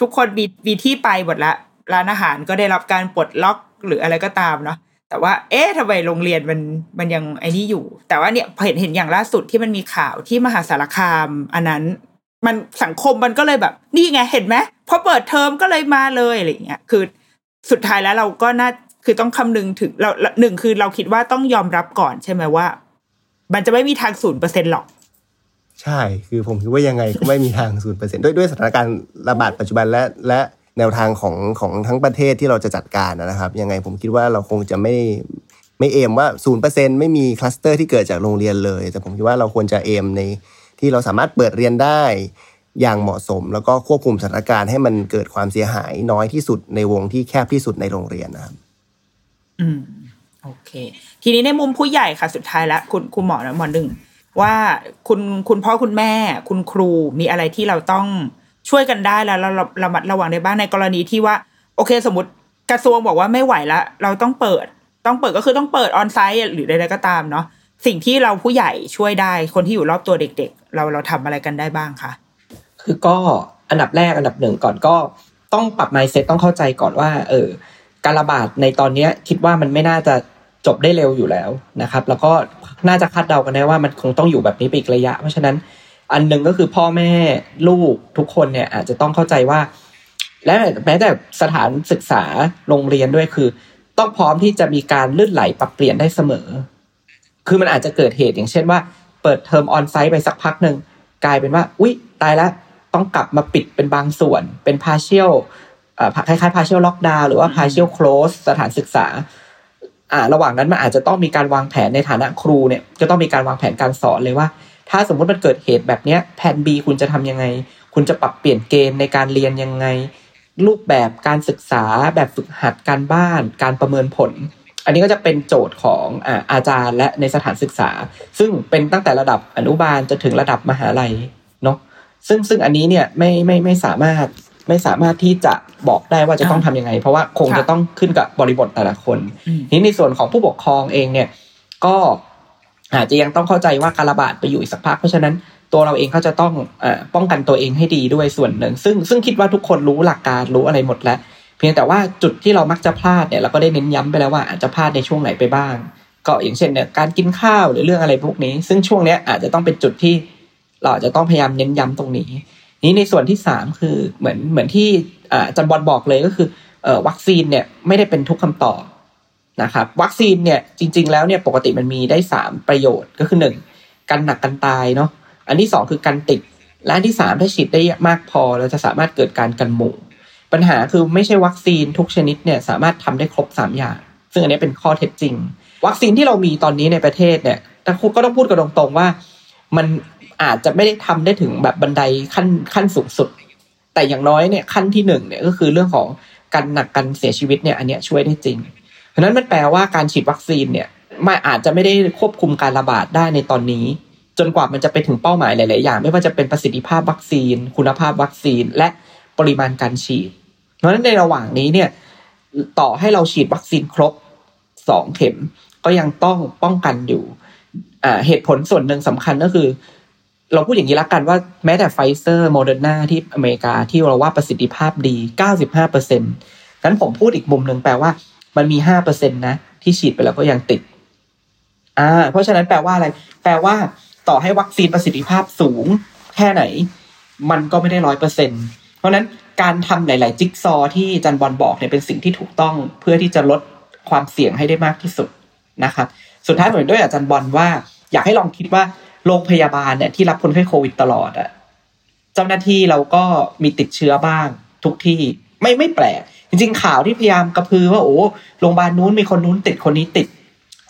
Speaker 1: ทุกคนมีมีที่ไปหมดละร้านอาหารก็ได้รับการปลดล็อกหรืออะไรก็ตามเนาะแต่ว่า เอ๊ะทำไมโรงเรียนมันมันยังไอ้นี่อยู่ แต่ว่าเนี่ยเห็นเห็นอย่างล่าสุดที่มันมีข่าวที่มหาสารคาม อันนั้น มันสังคมมันก็เลยแบบ นี่ไงเห็นไหมพอเปิดเทอมก็เลยมาเลยอะไรอย่างเงี้ยคือสุดท้ายแล้วเราก็น่าคือต้องคำนึงถึงเราหนึ่งคือเราคิดว่าต้องยอมรับก่อนใช่ไหมว่า มันจะไม่มีทางศูนย์เปอร์เซ็นหรอก
Speaker 2: ใช่ คือผมคิดว่ายังไงก็ไม่มีทางศูนย์เปอร์เซ็นด้วยด้วยสถานการณ์ระบาดปัจจุบันและและแนวทางของของทั้งประเทศที่เราจะจัดการนะครับ ยังไงผมคิดว่าเราคงจะไม่ไม่ aim ว่าศูนย์เปอร์เซ็นต์ไม่มีคลัสเตอร์ที่เกิดจากโรงเรียนเลย แต่ผมคิดว่าเราควรจะ aim ในที่เราสามารถเปิดเรียนได้อย่างเหมาะสม แล้วก็ควบคุมสถานการณ์ให้มันเกิดความเสียหายน้อยที่สุดในวงที่แคบที่สุดในโรงเรียนนะครับ
Speaker 1: อืมโอเค ทีนี้ในมุมผู้ใหญ่ค่ะสุดท้ายแล้วคุณคุณหมอนะหมอหนึ่ง ว่าคุณคุณพ่อคุณแม่ คุณครูมีอะไรที่เราต้องช่วยกันได้แล้วเราระมัดระวังได้บ้างในกรณีที่ว่า โอเค สมมติกระทรวงบอกว่าไม่ไหวละเราต้องเปิด ต้องเปิดก็คือต้องเปิดออนไซต์หรือใดๆก็ตามเนาะสิ่งที่เราผู้ใหญ่ช่วยได้คนที่อยู่รอบตัวเด็ก ๆ เราเราทำอะไรกันได้บ้างคะ
Speaker 3: คือก็อันดับแรกอันดับหนึ่งก่อนก็ต้องปรับ mindset ต้องเข้าใจก่อนว่า เออการระบาดในตอนเนี้ย คิดว่ามันไม่น่าจะ จบได้เร็วอยู่แล้วนะครับ แล้วก็น่าจะคาดเดากันได้ว่ามันคงต้องอยู่แบบนี้ไปอีกระยะ เพราะฉะนั้นอันหนึ่งก็คือพ่อแม่ลูกทุกคนเนี่ยอาจจะต้องเข้าใจว่า และแม้แต่สถานศึกษาโรงเรียนด้วยคือ ต้องพร้อมที่จะมีการลื่นไหลปรับเปลี่ยนได้เสมอ คือมันอาจจะเกิดเหตุอย่างเช่นว่า เปิดเทอมออนไซต์ไปสักพักหนึ่งกลายเป็นว่า อุ๊ย ตายแล้วต้องกลับมาปิดเป็นบางส่วน เป็น partial อ่าคล้ายๆ partial lockdown หรือว่า partial close สถานศึกษา อ่าระหว่างนั้นมันอาจจะต้องมีการวางแผนในฐานะครูเนี่ยจะต้องมีการวางแผนการสอนเลยว่า ถ้าสมมุติมันเกิดเหตุแบบเนี้ยแผน B คุณจะทำยังไง คุณจะปรับเปลี่ยนเกณฑ์ในการเรียนยังไง รูปแบบการศึกษาแบบฝึกหัดการบ้าน การประเมินผล อันนี้ก็จะเป็นโจทย์ของอ่าอาจารย์และในสถานศึกษา ซึ่งเป็นตั้งแต่ระดับอนุบาลจนถึงระดับมหาลัยเนาะซึ่งซึ่งอันนี้เนี่ยไม่ไม่ไม่สามารถ ไม่สามารถที่จะบอกได้ว่าจะต้องทำยังไง เพราะว่าคงจะต้องขึ้นกับบริบทแต่ละคน
Speaker 1: อืม
Speaker 3: ทีนี้ในส่วนของผู้ปกครองเองเนี่ย ก็อาจจะยังต้องเข้าใจว่าการระบาดไปอยู่อีกสักพักเพราะฉะนั้นตัวเราเองก็จะต้องเออป้องกันตัวเองให้ดีด้วยส่วนหนึ่ง ซึ่งซึ่งคิดว่าทุกคนรู้หลักการรู้อะไรหมดแล้ว เพียงแต่ว่าจุดที่เรามักจะพลาดเนี่ยเราก็ได้เน้นย้ำไปแล้วว่าอาจจะพลาดในช่วงไหนไปบ้าง ก็อย่างเช่นเนี่ยการกินข้าวหรือเรื่องอะไรพวกนี้ ซึ่งช่วงเนี้ยอาจจะต้องเป็นจุดที่เราอาจจะต้องพยายามเน้นย้ำตรงนี้ นี้ในส่วนที่สามคือเหมือนเหมือนที่อาอาจันบอลบอกเลยก็คืออวัคซีนเนี่ยไม่ได้เป็นทุกคำตอบนะครับวัคซีนเนี่ยจริง ๆ แล้วเนี่ยปกติมันมีได้สามประโยชน์ก็คือหนึ่งกันหนักกันตายเนาะอันที่สองคือกันติด และอันที่สามถ้าฉีดได้มากพอเราจะสามารถเกิดการกันหมู่ ปัญหาคือไม่ใช่วัคซีนทุกชนิดเนี่ยสามารถทำได้ครบสามอย่าง ซึ่งอันนี้เป็นข้อเท็จจริง วัคซีนที่เรามีตอนนี้ในประเทศเนี่ยแต่ก็ต้องพูดกันตรงๆว่ามัน อาจจะไม่ได้ทำได้ถึงแบบบันไดขั้นขั้นสูงสุด แต่อย่างน้อยเนี่ยขั้นที่หนึ่งเนี่ยก็คือเรื่องของการหนักการเสียชีวิตเนี่ยอันเนี้ยช่วยได้จริง เพราะนั้นมันแปลว่าการฉีดวัคซีนเนี่ยมันอาจจะไม่ได้ควบคุมการระบาดได้ในตอนนี้ จนกว่ามันจะไปถึงเป้าหมายหลาย ๆ อย่าง ไม่ว่าจะเป็นประสิทธิภาพวัคซีน คุณภาพวัคซีน และปริมาณการฉีด เพราะฉะนั้นในระหว่างนี้เนี่ยต่อให้เราฉีดวัคซีนครบสองเข็ม ก็ยังต้องป้องกันอยู่อ่าเหตุผลส่วนหนึ่งสำคัญก็คือ เราพูดอย่างนี้ละกันว่าแม้แต่ไฟเซอร์โมเดอร์นาที่อเมริกาที่เราว่าประสิทธิภาพดี 95เปอร์เซ็นต์งั้นผมพูดอีกมุมหนึ่งแปลว่ามันมี5เปอร์เซ็นต์นะ ที่ฉีดไปแล้วก็ยังติด อ่า เพราะฉะนั้นแปลว่าอะไร แปลว่าต่อให้วัคซีนประสิทธิภาพสูงแค่ไหน มันก็ไม่ได้ร้อยเปอร์เซ็นต์เพราะนั้นการทำหลาย ๆ จิ๊กซอว์ที่จารย์บอลบอกเนี่ยเป็นสิ่งที่ถูกต้องเพื่อที่จะลดความเสี่ยงให้ได้มากที่สุดนะครับ สุดท้ายผมด้วยอาจารย์บอลว่า อยากให้ลองคิดว่า โรงพยาบาลเนี่ยที่รับคนไข้โควิดตลอดอะเจ้าหน้าที่เราก็มีติดเชื้อบ้าง ทุกที่ไม่ไม่แปลก จริง ๆ ข่าวที่พยายามกระพือว่าโอ้โรงพยาบาลนู้นมีคนนู้นติดคนนี้ติด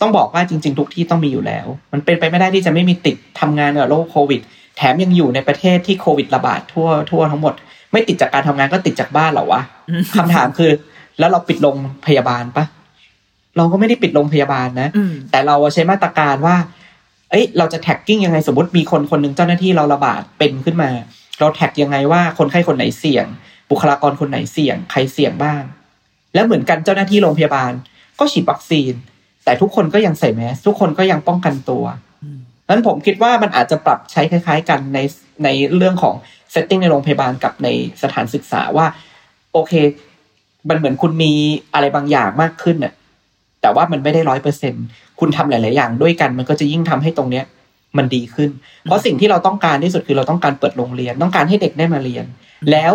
Speaker 3: ต้องบอกว่าจริง ๆ ทุกที่ต้องมีอยู่แล้ว มันเป็นไปไม่ได้ที่จะไม่มีติดทำงานกับโรคโควิด แถมยังอยู่ในประเทศที่โควิดระบาดทั่วทั่วทั้งหมด ไม่ติดจากการทำงานก็ติดจากบ้านเหรอวะคำถามคือ แล้วเราปิดโรงพยาบาลปะเราก็ไม่ได้ปิดโรงพยาบาลนะ
Speaker 1: อืม
Speaker 3: แต่เราใช้มาตรการว่า เอ้ยเราจะแท็กกิ้งยังไงสมมติมีคนคนหนึ่งเจ้าหน้าที่เราระบาดเป็นขึ้นมา เราแท็กยังไงว่าคนไข้คนไหนเสี่ยง บุคลากรคนไหนเสี่ยง ใครเสี่ยงบ้าง แล้วเหมือนกันเจ้าหน้าที่โรงพยาบาล ก็ฉีดวัคซีน แต่ทุกคนก็ยังใส่แมสทุกคนก็ยังป้องกันตัวนั้นผมคิดว่ามันอาจจะปรับใช้คล้าย ๆ กันในในเรื่องของ setting ในโรงพยาบาลกับในสถานศึกษาว่า โอเค มันเหมือนคุณมีอะไรบางอย่างมากขึ้นน่ะ แต่ว่ามันไม่ได้ร้อยเปอร์เซ็นต์คุณทำหลาย ๆ อย่างด้วยกัน มันก็จะยิ่งทำให้ตรงเนี้ยมันดีขึ้น เพราะสิ่งที่เราต้องการที่สุดคือเราต้องการเปิดโรงเรียน ต้องการให้เด็กได้มาเรียน แล้ว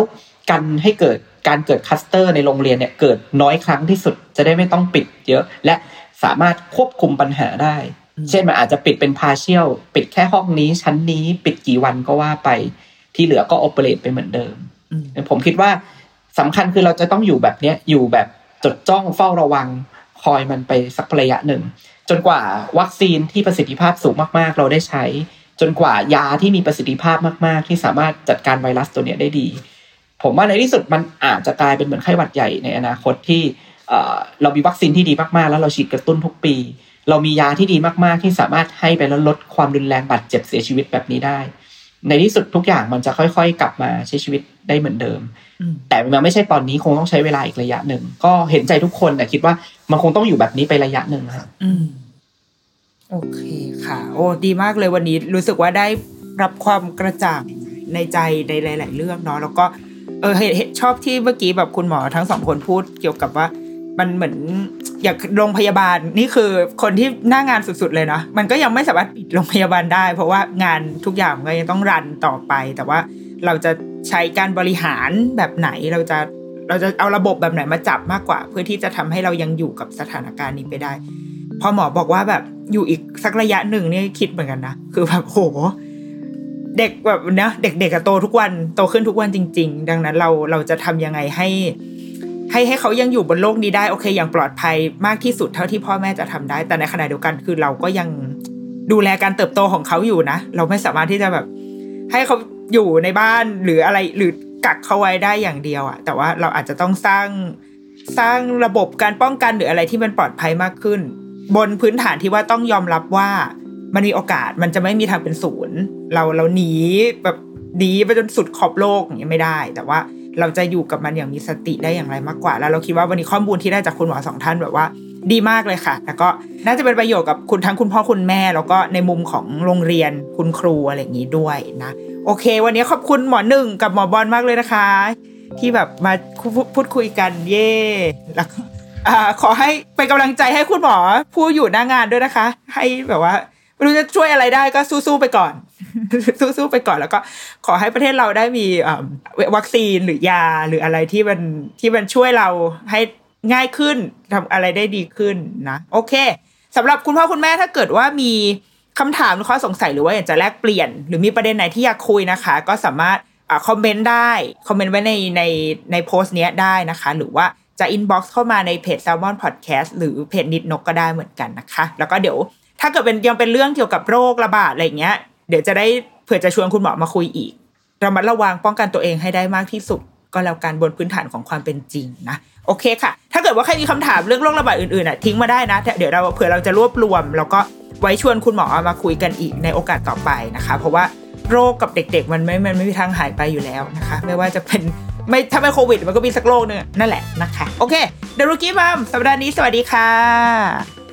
Speaker 3: กันให้เกิดการเกิดคลัสเตอร์ในโรงเรียนเนี่ยเกิดน้อยครั้งที่สุดจะได้ไม่ต้องปิดเยอะ และสามารถควบคุมปัญหาได้ เช่นมันอาจจะปิดเป็นพาเชียลปิดแค่ห้องนี้ชั้นนี้ปิดกี่วันก็ว่าไปที่เหลือก็โอเปเรตไปเหมือนเดิม ผมคิดว่าสำคัญคือเราจะต้องอยู่แบบเนี้ยอยู่แบบจดจ้องเฝ้าระวังค อยมันไปสักระยะหนึ่ง จนกว่าวัคซีนที่ประสิทธิภาพสูงมากๆ เราได้ใช้ จนกว่ายาที่มีประสิทธิภาพมากๆ ที่สามารถจัดการไวรัสตัวนี้ได้ดี ผมว่าในที่สุดมันอาจจะกลายเป็นเหมือนไข้หวัดใหญ่ในอนาคตที่เรามีวัคซีนที่ดีมากๆ แล้วเราฉีดกระตุ้นทุกปี เรามียาที่ดีมากๆ ที่สามารถให้ไปแล้วลดความรุนแรงบาดเจ็บเสียชีวิตแบบนี้ได้ ในที่สุดทุกอย่างมันจะค่อยๆ กลับมาใช้ชีวิตได้เหมือนเดิม แต่มันไม่ใช่ตอนนี้คงต้องใช้เวลาอีกระยะหนึ่ง ก็เห็นใจทุกคนแต่คิดว่ามันคงต้องอยู่แบบนี้ไประยะหนึ่งครับ
Speaker 1: อืมโอเคค่ะ โอ้ดีมากเลยวันนี้รู้สึกว่าได้รับความกระจ่างในใจในหลาย ๆ เรื่องเนาะแล้วก็เออเห็นเห็นชอบที่เมื่อกี้แบบคุณหมอทั้งสองคนพูดเกี่ยวกับว่า มันเหมือนอยากโรงพยาบาลนี่คือคนที่หน้างานสุด ๆ เลยเนาะมันก็ยังไม่สามารถปิดโรงพยาบาลได้ เพราะว่างานทุกอย่างมันก็ยังต้องรันต่อไปแต่ว่า เราจะใช้การบริหารแบบไหนเราจะเราจะเอาระบบแบบไหนมาจับมากกว่า เพื่อที่จะทำให้เรายังอยู่กับสถานการณ์นี้ไปได้ พอหมอบอกว่าแบบอยู่อีกสักระยะหนึ่งนี่คิดเหมือนกันนะคือแบบโหเด็กแบบเนะเด็กๆโตทุกวันโตขึ้นทุกวันจริง ๆ ดังนั้นเราเราจะทำยังไงให้ ให้ให้เขายังอยู่บนโลกนี้ได้โอเค อย่างปลอดภัยมากที่สุดเท่าที่พ่อแม่จะทำได้ แต่ในขณะเดียวกันคือเราก็ยังดูแลการเติบโตของเขาอยู่นะ เราไม่สามารถที่จะแบบ ให้เขา อยู่ในบ้านหรืออะไรหรือกักเขาไว้ได้อย่างเดียวอะแต่ว่าเราอาจจะต้องสร้างสร้างระบบการป้องกันหรืออะไรที่มันปลอดภัยมากขึ้น บนพื้นฐานที่ว่าต้องยอมรับว่ามันมีโอกาสมันจะไม่มีทางเป็นศูนย์ เราเราหนีแบบหนีไปจนสุดขอบโลกอย่างเงี้ยไม่ได้ แต่ว่าเราจะอยู่กับมันอย่างมีสติได้อย่างไรมากกว่า แล้วเราคิดว่าวันนี้ข้อมูลที่ได้จากคุณหมอสองท่านแบบว่า ดีมากเลยค่ะ แล้วก็น่าจะเป็นประโยชน์กับคุณทั้งคุณพ่อคุณแม่ แล้วก็ในมุมของโรงเรียนคุณครูอะไรอย่างนี้ด้วยนะ โอเค วันนี้ขอบคุณหมอหนึ่งกับหมอบอลมากเลยนะคะ ที่แบบมาพูดคุยกันเย่แล้วก็ขอให้เป็นกำลังใจให้คุณหมอผู้อยู่หน้างานด้วยนะคะ ให้แบบว่าไม่รู้จะช่วยอะไรได้ก็สู้ๆไปก่อน สู้ๆไปก่อนแล้วก็ขอให้ประเทศเราได้มีวัคซีนหรือยาหรืออะไรที่มันที่มันช่วยเราให้ ง่ายขึ้นทำอะไรได้ดีขึ้นนะโอเคสำหรับคุณพ่อคุณแม่ถ้าเกิดว่ามีคำถามหรือข้อสงสัยหรือว่าอยากจะแลกเปลี่ยน หรือมีประเด็นไหนที่อยากคุยนะคะ ก็สามารถอคอมเมนต์ได้ คอมเมนต์ไว้ในในในโพสต์เนี้ยได้นะคะ หรือว่าจะ inbox เข้ามาในเพจ Salmon Podcast หรือเพจนิดนกก็ได้เหมือนกันนะคะ แล้วก็เดี๋ยวถ้าเกิดเป็นยังเป็นเรื่องเกี่ยวกับโรคระบาดอะไรเงี้ย เดี๋ยวจะได้เผื่อจะชวนคุณหมอมาคุยอีกระมัดระวังป้องกันตัวเองให้ได้มากที่สุด ก็แล้วกันบนพื้นฐานของความเป็นจริงนะโอเคค่ะ ถ้าเกิดว่าใครมีคำถามเรื่องโรคระบาดอื่นๆอะทิ้งมาได้นะ เดี๋ยวเราเผื่อเราจะรวบรวม แล้วก็ไว้ชวนคุณหมอมาคุยกันอีกในโอกาสต่อไปนะคะ เพราะว่าโรคกับเด็ก ๆ มันไม่ มันไม่มีทางหายไปอยู่แล้วนะคะ ไม่ว่าจะเป็นไม่ถ้าไม่โควิด มันก็มีสักโรคนึงนั่นแหละนะคะ โอเคเดรุกี้มัมสัปดาห์นี้สวัสดีค่ะ